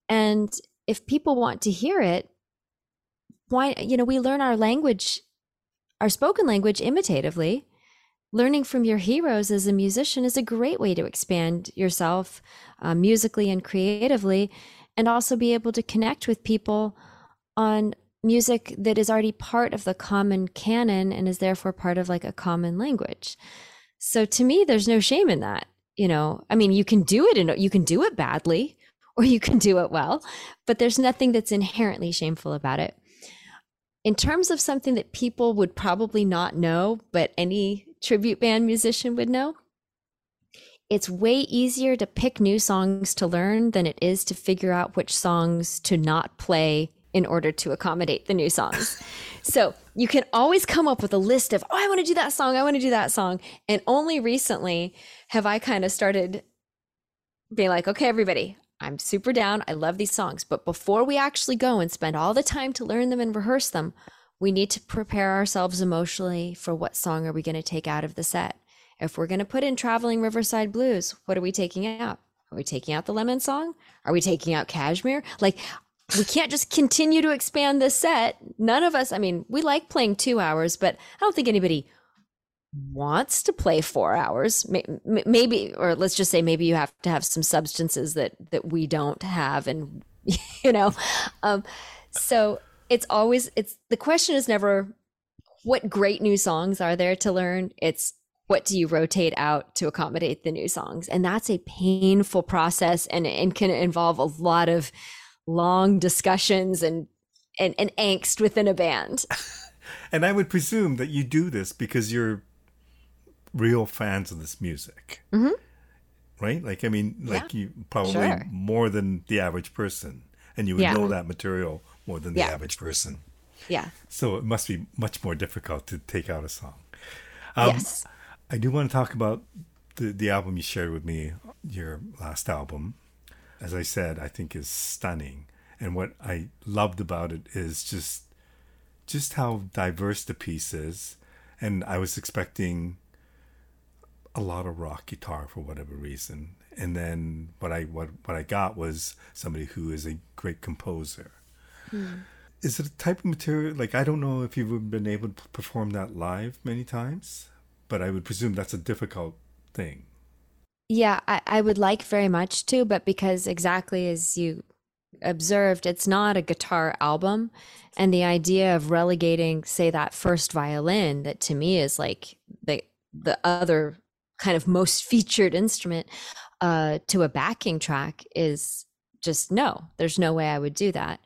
And if people want to hear it why you know we learn our language our spoken language imitatively. Learning from your heroes as a musician is a great way to expand yourself uh, musically and creatively and also be able to connect with people on music that is already part of the common canon and is therefore part of like a common language. So to me, there's no shame in that. You know, I mean, you can do it and you can do it badly or you can do it well, but there's nothing that's inherently shameful about it. In terms of something that people would probably not know, but any tribute band musician would know, it's way easier to pick new songs to learn than it is to figure out which songs to not play in order to accommodate the new songs. so you can always come up with a list of, oh, I want to do that song, I want to do that song. And only recently have I kind of started being like, okay, everybody, I'm super down. I love these songs. But before we actually go and spend all the time to learn them and rehearse them, we need to prepare ourselves emotionally for what song are we going to take out of the set. If we're going to put in Traveling Riverside Blues, what are we taking out? Are we taking out the Lemon Song? Are we taking out Kashmir? Like, we can't just continue to expand this set. None of us, I mean, we like playing two hours, but I don't think anybody wants to play four hours maybe or let's just say maybe you have to have some substances that that we don't have and you know um so it's always it's the question is never what great new songs are there to learn it's what do you rotate out to accommodate the new songs and that's a painful process and, and can involve a lot of long discussions and, and, and angst within a band and i would presume that you do this because you're real fans of this music mm-hmm. right like i mean like yeah. you probably sure. more than the average person and you would yeah. know that material more than the yeah. average person yeah so it must be much more difficult to take out a song um, yes I do want to talk about the, the album you shared with me, your last album. As I said, I think is stunning. And what I loved about it is just just how diverse the piece is. And I was expecting a lot of rock guitar for whatever reason. And then what I what, what I got was somebody who is a great composer. Hmm. Is it a type of material like I don't know if you've been able to perform that live many times, but I would presume that's a difficult thing. Yeah, I, I would like very much to, but because exactly as you observed, it's not a guitar album. And the idea of relegating, say, that first violin, that to me is like the the other kind of most featured instrument, uh, to a backing track is just no. There's no way I would do that.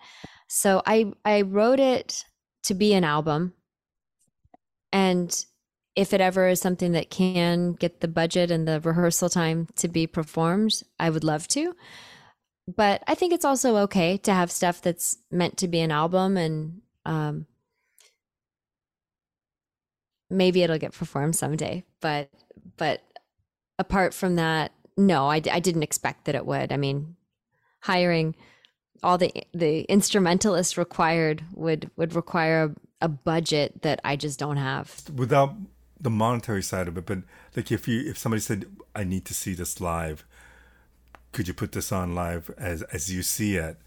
So I I wrote it to be an album, and if it ever is something that can get the budget and the rehearsal time to be performed, I would love to. But I think it's also okay to have stuff that's meant to be an album and um, maybe it'll get performed someday. But but apart from that, no, I, I didn't expect that it would. I mean, hiring all the the instrumentalists required would would require a, a budget that I just don't have. Without the monetary side of it, but like if you if somebody said I need to see this live, could you put this on live as as you see it?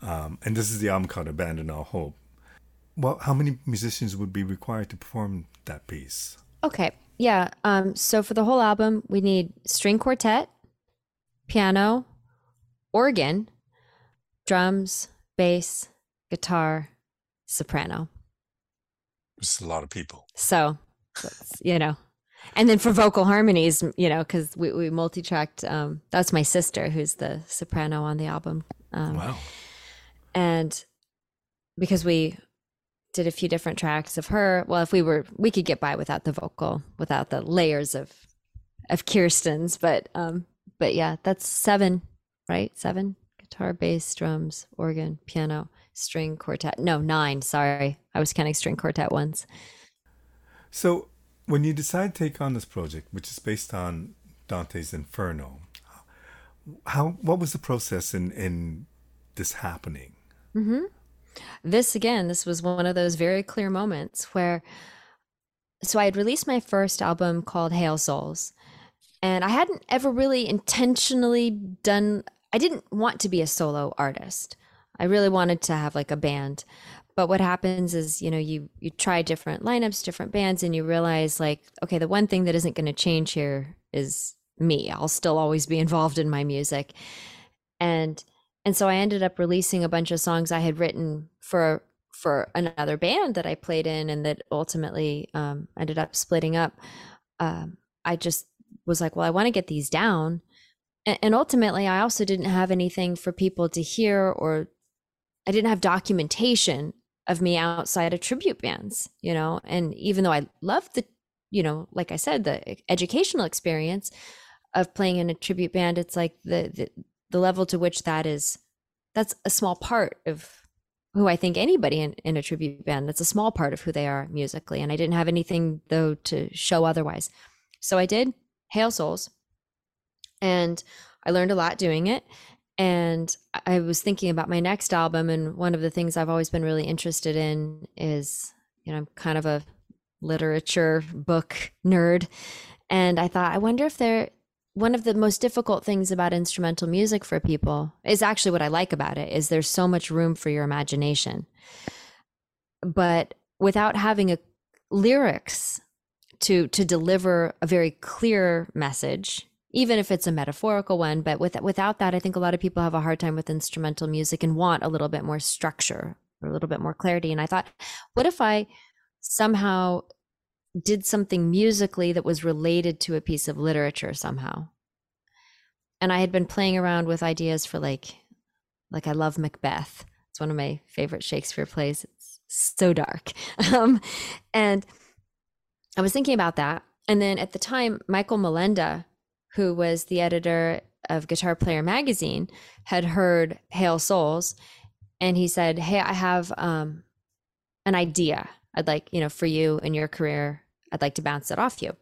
Um, and this is the album called Abandon All Hope. Well, how many musicians would be required to perform that piece? Okay, yeah. Um, so for the whole album, we need string quartet, piano, organ, drums, bass, guitar, soprano. It's a lot of people. So you know. And then for vocal harmonies you know because we, we multi-tracked um that's my sister who's the soprano on the album um, wow. and because we did a few different tracks of her well if we were we could get by without the vocal without the layers of of kirsten's but um but yeah that's seven right? Seven? Guitar bass drums organ piano string quartet. No nine sorry. I was counting string quartet once so, when you decide to take on this project, which is based on Dante's Inferno, how what was the process in in this happening? Mm-hmm. This again, this was one of those very clear moments where. So I had released my first album called Hail Souls, and I hadn't ever really intentionally done. I didn't want to be a solo artist. I really wanted to have like a band, but what happens is you know you you try different lineups different bands and you realize like okay the one thing that isn't going to change here is me. I'll still always be involved in my music. And and so i ended up releasing a bunch of songs i had written for for another band that i played in and that ultimately um, ended up splitting up. Um, i just was like well i want to get these down. And, and ultimately i also didn't have anything for people to hear or I didn't have documentation of me outside of tribute bands, you know, and even though I love the, you know, like I said, the educational experience of playing in a tribute band, it's like the, the, the level to which that is, that's a small part of who I think anybody in, in a tribute band, that's a small part of who they are musically. And I didn't have anything though to show otherwise. So I did Hail Souls and I learned a lot doing it and I was thinking about my next album, and one of the things I've always been really interested in is, you know, I'm kind of a literature book nerd. And I thought, I wonder if there, one of the most difficult things about instrumental music for people is actually what I like about it is there's so much room for your imagination. But without having a lyrics to to deliver a very clear message even if it's a metaphorical one. But with, without that, I think a lot of people have a hard time with instrumental music and want a little bit more structure or a little bit more clarity. And I thought, what if I somehow did something musically that was related to a piece of literature somehow? And I had been playing around with ideas for like, like I love Macbeth. It's one of my favorite Shakespeare plays. It's so dark. Um, and I was thinking about that. And then at the time, Michael Molenda who was the editor of Guitar Player magazine, had heard Hail Souls, and he said, "Hey, I have um, an idea. I'd like you know for you in your career. I'd like to bounce it off you."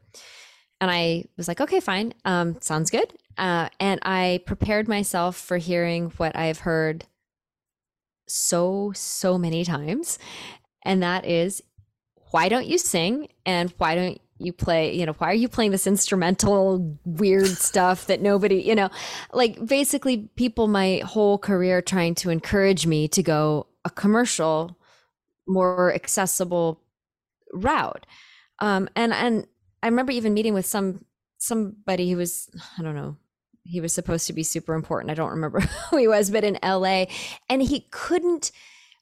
And I was like, "Okay, fine. Um, sounds good." Uh, and I prepared myself for hearing what I've heard so so many times and that is why don't you sing and why don't you play you know why are you playing this instrumental weird stuff that nobody you know like basically people my whole career trying to encourage me to go a commercial more accessible route. Um and and i remember even meeting with some somebody who was i don't know he was supposed to be super important. I don't remember who he was but in la and he couldn't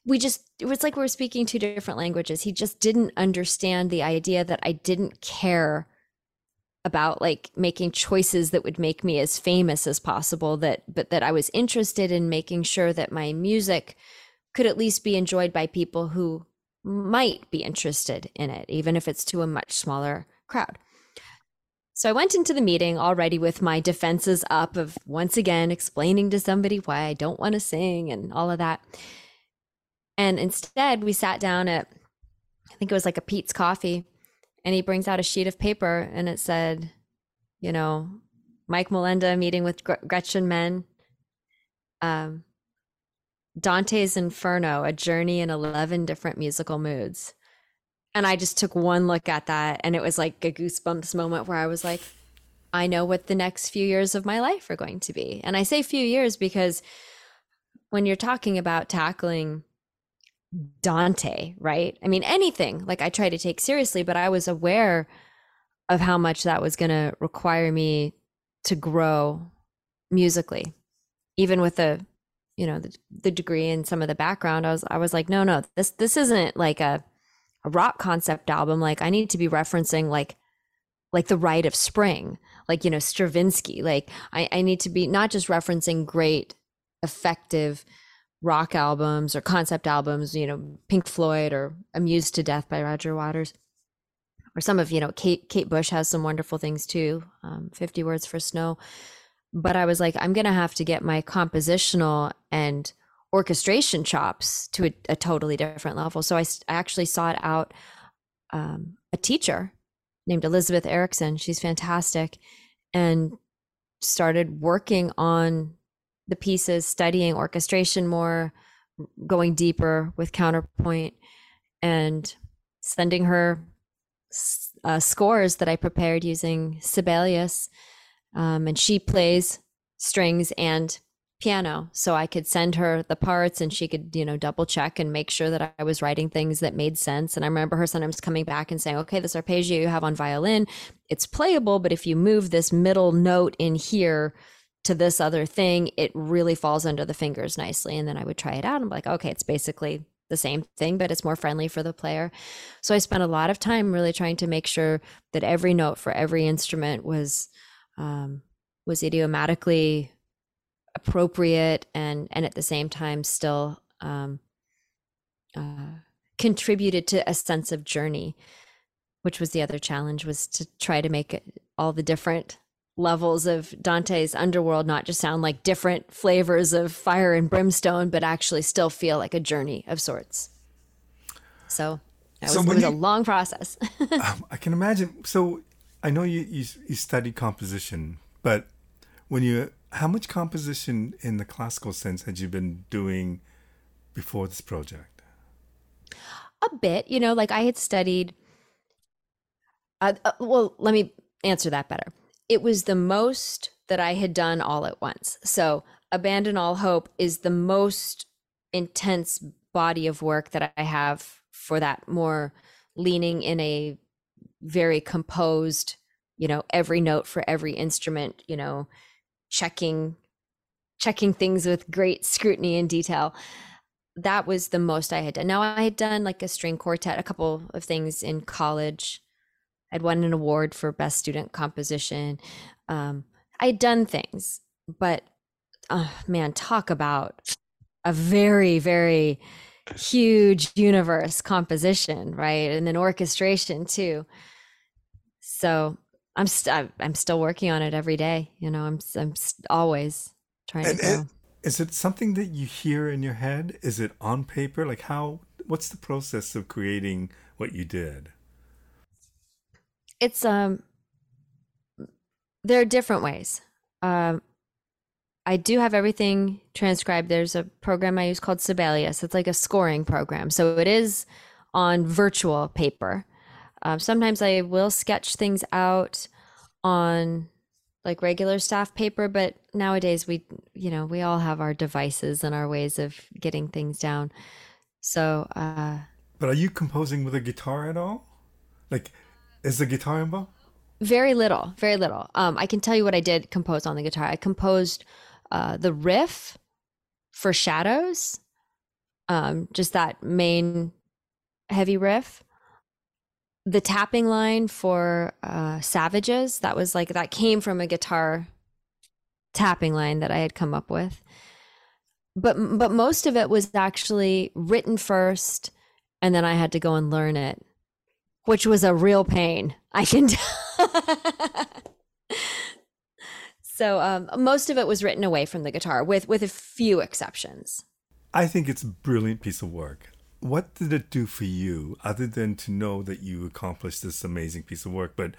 we just it was like we were speaking two different languages he just didn't understand the idea that i didn't care about like making choices that would make me as famous as possible that but that i was interested in making sure that my music could at least be enjoyed by people who might be interested in it even if it's to a much smaller crowd so I went into the meeting already with my defenses up of once again explaining to somebody why I don't want to sing and all of that. And instead, we sat down at, I think it was like a Peet's Coffee, and he brings out a sheet of paper and it said, you know, Mike Molenda meeting with Gretchen Menn, um, Dante's Inferno, a journey in 11 different musical moods. And I just took one look at that, and it was like a goosebumps moment where I was like, I know what the next few years of my life are going to be. And I say few years because when you're talking about tackling Dante, right? I mean, anything like I try to take seriously, but I was aware of how much that was going to require me to grow musically, even with the, you know, the, the degree and some of the background. I was, I was like, no, no, this, this isn't like a, a rock concept album. Like I need to be referencing like, like the rite of spring, like, you know, Stravinsky. Like I, I need to be not just referencing great, effective, rock albums or concept albums, you know, Pink Floyd or Amused to Death by Roger Waters. Or some of, you know, Kate Kate Bush has some wonderful things too. Um, 50 Words for Snow. But I was like, I'm gonna have to get my compositional and orchestration chops to a, a totally different level. So I, I actually sought out um, a teacher named Elizabeth Erickson. She's fantastic, and started working on the pieces, studying orchestration more, going deeper with counterpoint, and sending her uh, scores that I prepared using Sibelius. Um, and she plays strings and piano so i could send her the parts and she could you know double check and make sure that i was writing things that made sense and i remember her sometimes coming back and saying okay this arpeggio you have on violin it's playable but if you move this middle note in here to this other thing, it really falls under the fingers nicely. And then I would try it out. I'm like, okay, it's basically the same thing, but it's more friendly for the player. So I spent a lot of time really trying to make sure that every note for every instrument was um, was idiomatically appropriate and and at the same time still um, uh, contributed to a sense of journey, which was the other challenge was to try to make it, all the different levels of Dante's underworld not just sound like different flavors of fire and brimstone, but actually still feel like a journey of sorts. So, was, so it was you, a long process. um, I can imagine. So I know you, you you studied composition, but when you how much composition in the classical sense had you been doing before this project? A bit, you know, like I had studied. Uh, uh, well, let me answer that better it was the most that I had done all at once. So, Abandon All Hope is the most intense body of work that I have for that more leaning in a very composed, you know, every note for every instrument, you know, checking checking things with great scrutiny and detail. That was the most I had done. Now I had done like a string quartet, a couple of things in college I'd won an award for best student composition. Um, I'd done things, but oh, man, talk about a very, very huge universe composition, right? And then orchestration too. So I'm st- I'm still working on it every day. You know, I'm I'm always trying and, to grow. Is it something that you hear in your head? Is it on paper? Like how? What's the process of creating what you did? It's um there are different ways. Um I do have everything transcribed. There's a program I use called Sibelius. It's like a scoring program. So it is on virtual paper. Um, sometimes I will sketch things out on like regular staff paper, but nowadays we, you know, we all have our devices and our ways of getting things down. So, uh, But are you composing with a guitar at all? Like, is the guitar involved? very little, very little. Um, I can tell you what I did compose on the guitar. I composed uh, the riff for Shadows, um, just that main heavy riff. The tapping line for uh, Savages, that was like, that came from a guitar tapping line that I had come up with. But, but most of it was actually written first, and then I had to go and learn it, which was a real pain. I can tell. so um, most of it was written away from the guitar, with with a few exceptions. I think it's a brilliant piece of work. What did it do for you, other than to know that you accomplished this amazing piece of work? But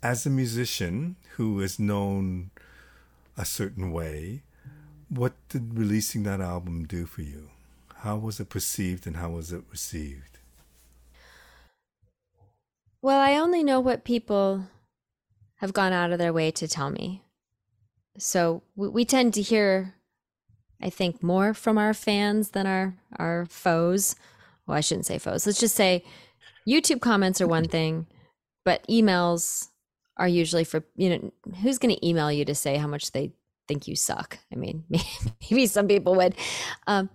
as a musician who is known a certain way, what did releasing that album do for you? How was it perceived and how was it received? Well, I only know what people have gone out of their way to tell me. So we, we tend to hear, I think, more from our fans than our our foes. Well, I shouldn't say foes. Let's just say YouTube comments are one thing, but emails are usually for you know who's going to email you to say how much they think you suck. I mean, maybe some people would. Um,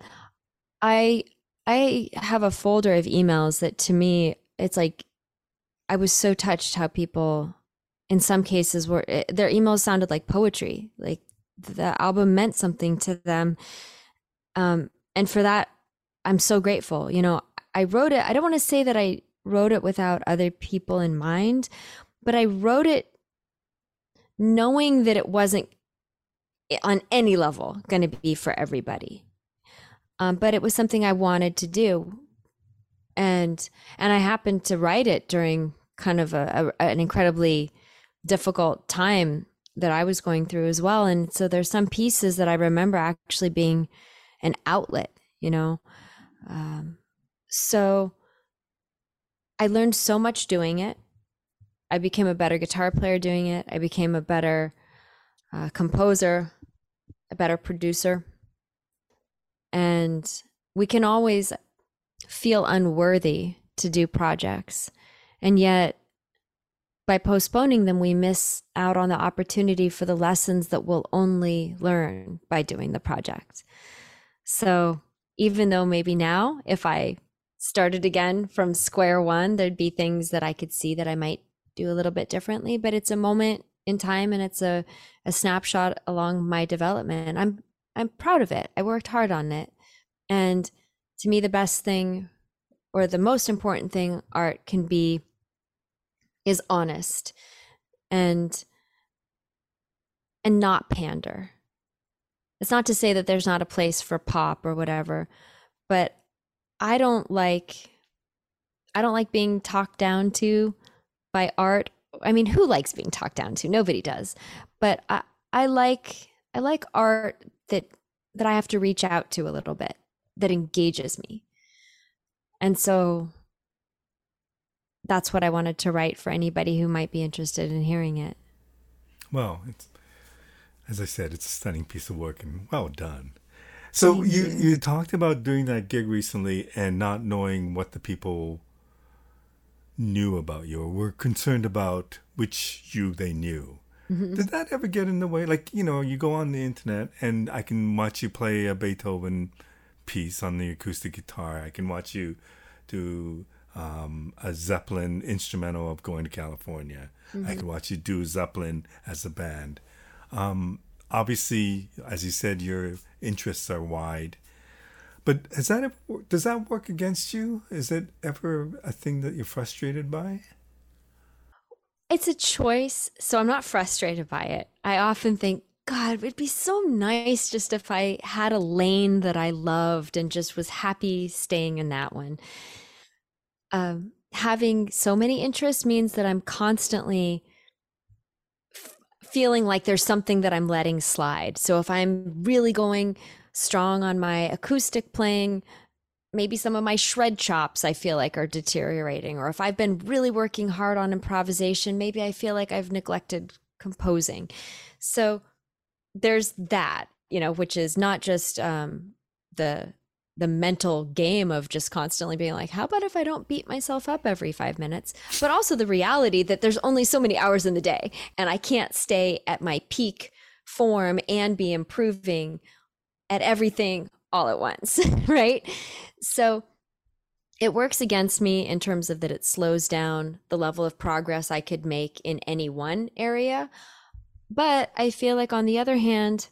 I I have a folder of emails that to me it's like I was so touched how people, in some cases, were eh, their emails sounded like poetry. Like the album meant something to them, um, and for that, I'm so grateful. You know, I wrote it. I don't want to say that I wrote it without other people in mind, but I wrote it knowing that it wasn't eh, on any level going to be for everybody. Um, but it was something I wanted to do and and I happened to write it during kind of a, a, an incredibly difficult time that I was going through as well. And so there's some pieces that I remember actually being an outlet, you know. Um, so I learned so much doing it. I became a better guitar player doing it. I became a better uh, composer, a better producer. And we can always feel unworthy to do projects. And yet, by postponing them, we miss out on the opportunity for the lessons that we'll only learn by doing the project. So, even though maybe now, if I started again from square one, there'd be things that I could see that I might do a little bit differently, but it's a moment in time and it's a, a snapshot along my development. I'm I'm proud of it. I worked hard on it. And to me the best thing or the most important thing art can be is honest and and not pander. It's not to say that there's not a place for pop or whatever but i don't like i don't like being talked down to by art. I mean who likes being talked down to? Nobody does. But i i like i like art that that i have to reach out to a little bit that engages me. And so that's what I wanted to write for anybody who might be interested in hearing it. Well, it's as I said, it's a stunning piece of work and well done. So you you talked about doing that gig recently and not knowing what the people knew about you or were concerned about which you they knew. Mm-hmm. Did that ever get in the way? Like, you know, you go on the internet and I can watch you play a Beethoven piece on the acoustic guitar. I can watch you do um, a Zeppelin instrumental of Going to California. Mm-hmm. I can watch you do Zeppelin as a band. Um, obviously, as you said, your interests are wide. But has that ever, does that work against you? Is it ever a thing that you're frustrated by? It's a choice, so I'm not frustrated by it. I often think, God, it'd be so nice just if I had a lane that I loved and just was happy staying in that one. Um, having so many interests means that I'm constantly f- feeling like there's something that I'm letting slide. So if I'm really going strong on my acoustic playing, maybe some of my shred chops I feel like are deteriorating, or if I've been really working hard on improvisation, maybe I feel like I've neglected composing. So there's that, you know, which is not just um, the the mental game of just constantly being like, how about if I don't beat myself up every five minutes? But also the reality that there's only so many hours in the day and I can't stay at my peak form and be improving at everything all at once, right? So it works against me in terms of that it slows down the level of progress I could make in any one area. But I feel like, on the other hand,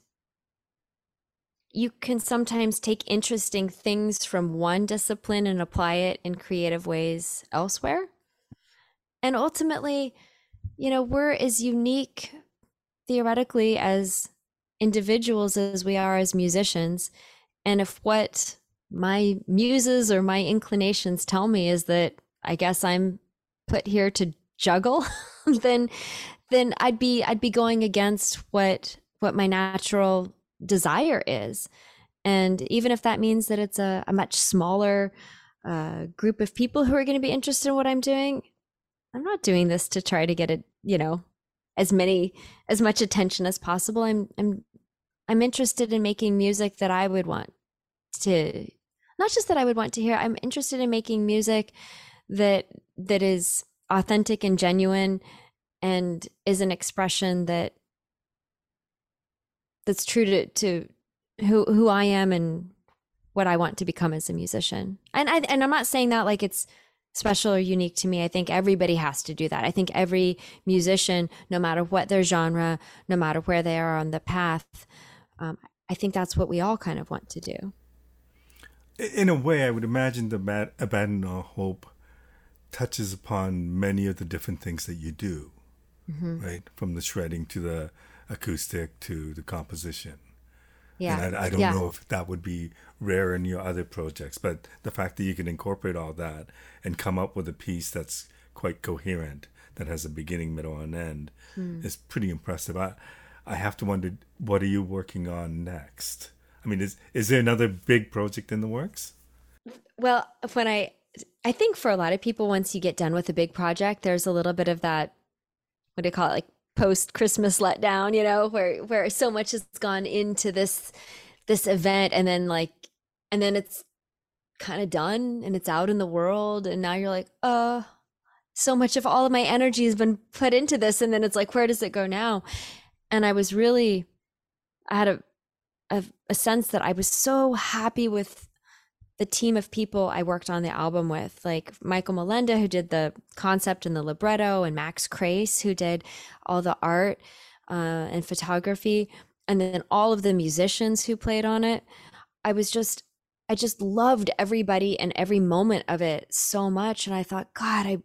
you can sometimes take interesting things from one discipline and apply it in creative ways elsewhere. And ultimately, you know, we're as unique theoretically as individuals as we are as musicians. And if what my muses or my inclinations tell me is that I guess I'm put here to juggle, then then I'd be I'd be going against what what my natural desire is. And even if that means that it's a, a much smaller uh, group of people who are going to be interested in what I'm doing, I'm not doing this to try to get it, you know, as many as much attention as possible. I'm I'm I'm interested in making music that I would want to not just that I would want to hear. I'm interested in making music that that is authentic and genuine and is an expression that that's true to to who who I am and what I want to become as a musician. And I and I'm not saying that like it's special or unique to me. I think everybody has to do that. I think every musician, no matter what their genre, no matter where they are on the path, um, I think that's what we all kind of want to do. In a way, I would imagine the Abandon All Hope touches upon many of the different things that you do, mm-hmm. right? From the shredding to the acoustic to the composition. Yeah. And I, I don't yeah. know if that would be rare in your other projects, but the fact that you can incorporate all that and come up with a piece that's quite coherent, that has a beginning, middle, and end, mm. is pretty impressive. I, I have to wonder, what are you working on next? I mean, is is there another big project in the works? Well, when I I think for a lot of people, once you get done with a big project, there's a little bit of that. What do you call it? Like post Christmas letdown, you know, where where so much has gone into this this event and then like and then it's kind of done and it's out in the world and now you're like, "Uh, so much of all of my energy has been put into this and then it's like where does it go now?" And I was really I had a a, a sense that I was so happy with the team of people I worked on the album with, like Michael Molenda, who did the concept and the libretto, and Max Crace, who did all the art uh, and photography, and then all of the musicians who played on it. I was just, I just loved everybody and every moment of it so much. And I thought, God, I,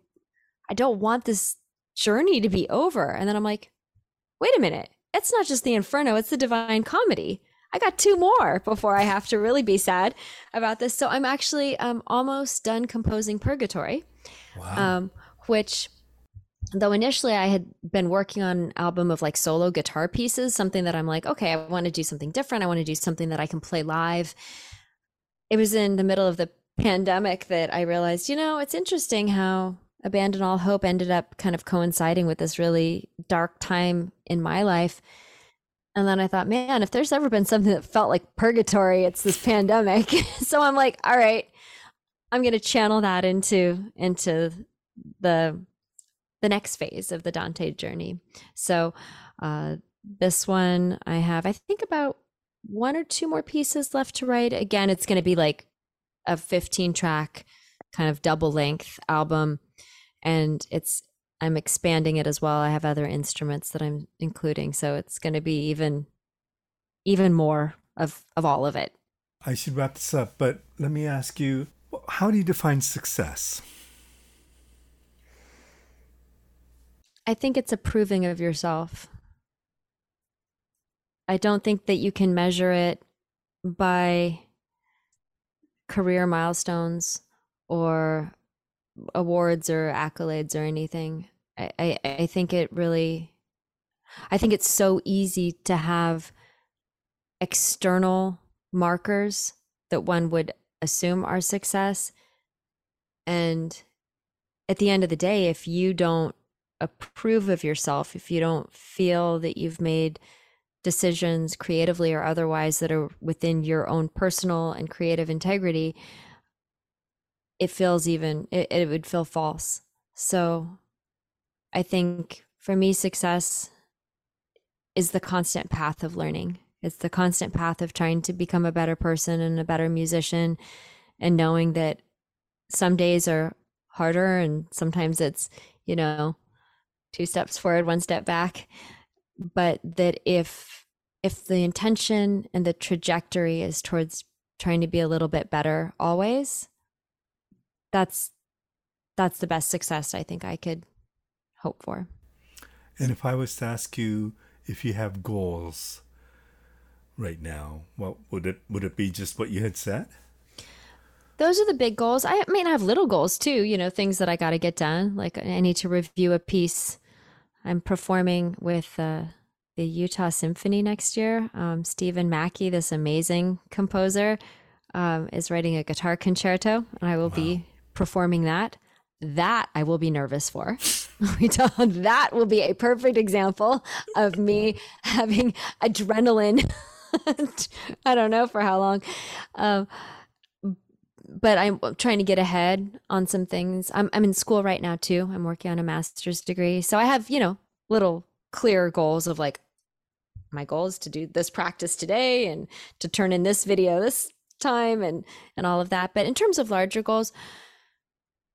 I don't want this journey to be over. And then I'm like, wait a minute, it's not just the Inferno, it's the Divine Comedy. I got two more before I have to really be sad about this. So I'm actually um, almost done composing Purgatory, wow. um, which, though initially I had been working on an album of like solo guitar pieces, something that I'm like, okay, I want to do something different. I want to do something that I can play live. It was in the middle of the pandemic that I realized, you know, it's interesting how Abandon All Hope ended up kind of coinciding with this really dark time in my life and then I thought, man, if there's ever been something that felt like purgatory, it's this pandemic. so I'm like, all right, I'm going to channel that into into the the next phase of the Dante journey. So uh, this one I have, I think about one or two more pieces left to write. Again, it's going to be like a 15 track kind of double length album, and it's I'm expanding it as well. I have other instruments that I'm including, so it's going to be even even more of of all of it. I should wrap this up, but let me ask you, how do you define success? I think it's approving of yourself. I don't think that you can measure it by career milestones or awards or accolades or anything. I, I, I think it really, I think it's so easy to have external markers that one would assume are success. And at the end of the day, if you don't approve of yourself, if you don't feel that you've made decisions creatively or otherwise that are within your own personal and creative integrity, it feels even, it, it would feel false. So I think for me, success is the constant path of learning. It's the constant path of trying to become a better person and a better musician and knowing that some days are harder and sometimes it's, you know, two steps forward, one step back. But that if if the intention and the trajectory is towards trying to be a little bit better always, that's that's the best success I think I could hope for. And if I was to ask you if you have goals right now, what would it would it be just what you had set? Those are the big goals. I mean, I have little goals too, you know, things that I got to get done. Like I need to review a piece. I'm performing with uh, the Utah Symphony next year. Um, Steven Mackey, this amazing composer, um, is writing a guitar concerto, and I will wow. be performing that. That I will be nervous for. that will be a perfect example of me having adrenaline. I don't know for how long. Um, but I'm trying to get ahead on some things. I'm I'm in school right now too. I'm working on a master's degree. So I have, you know, little clear goals of like my goal is to do this practice today and to turn in this video this time and and all of that. But in terms of larger goals,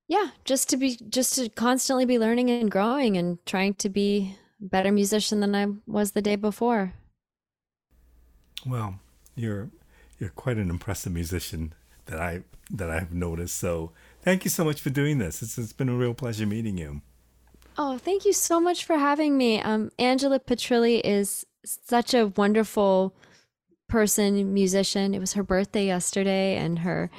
yeah, just to be just to constantly be learning and growing and trying to be a better musician than I was the day before. Well, you're you're quite an impressive musician that I that I've noticed. So thank you so much for doing this. It's, it's been a real pleasure meeting you. Oh, thank you so much for having me. Um, Angela Petrilli is such a wonderful person, musician. It was her birthday yesterday, and her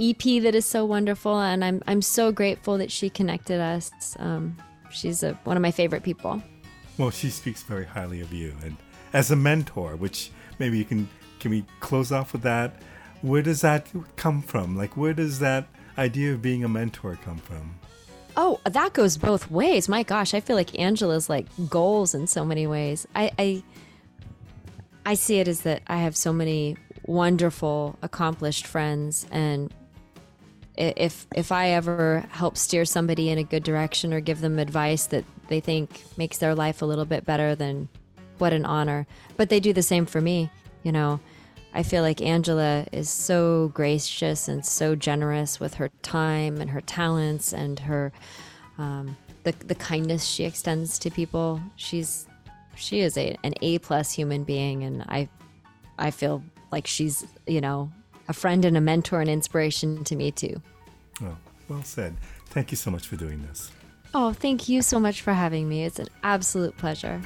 EP that is so wonderful. And I'm I'm so grateful that she connected us. Um, she's a, one of my favorite people. Well, she speaks very highly of you, and as a mentor, which maybe you can can we close off with that? Where does that come from? Like, where does that idea of being a mentor come from? Oh, that goes both ways. My gosh, I feel like Angela's like goals in so many ways. I, I, I see it as that I have so many wonderful, accomplished friends, and if if I ever help steer somebody in a good direction or give them advice that they think makes their life a little bit better, then what an honor. But they do the same for me, you know. I feel like Angela is so gracious and so generous with her time and her talents and her um, the the kindness she extends to people. She's she is a an A plus human being, and I I feel like she's you know a friend and a mentor and inspiration to me too. Oh, well said. Thank you so much for doing this. Oh, thank you so much for having me. It's an absolute pleasure.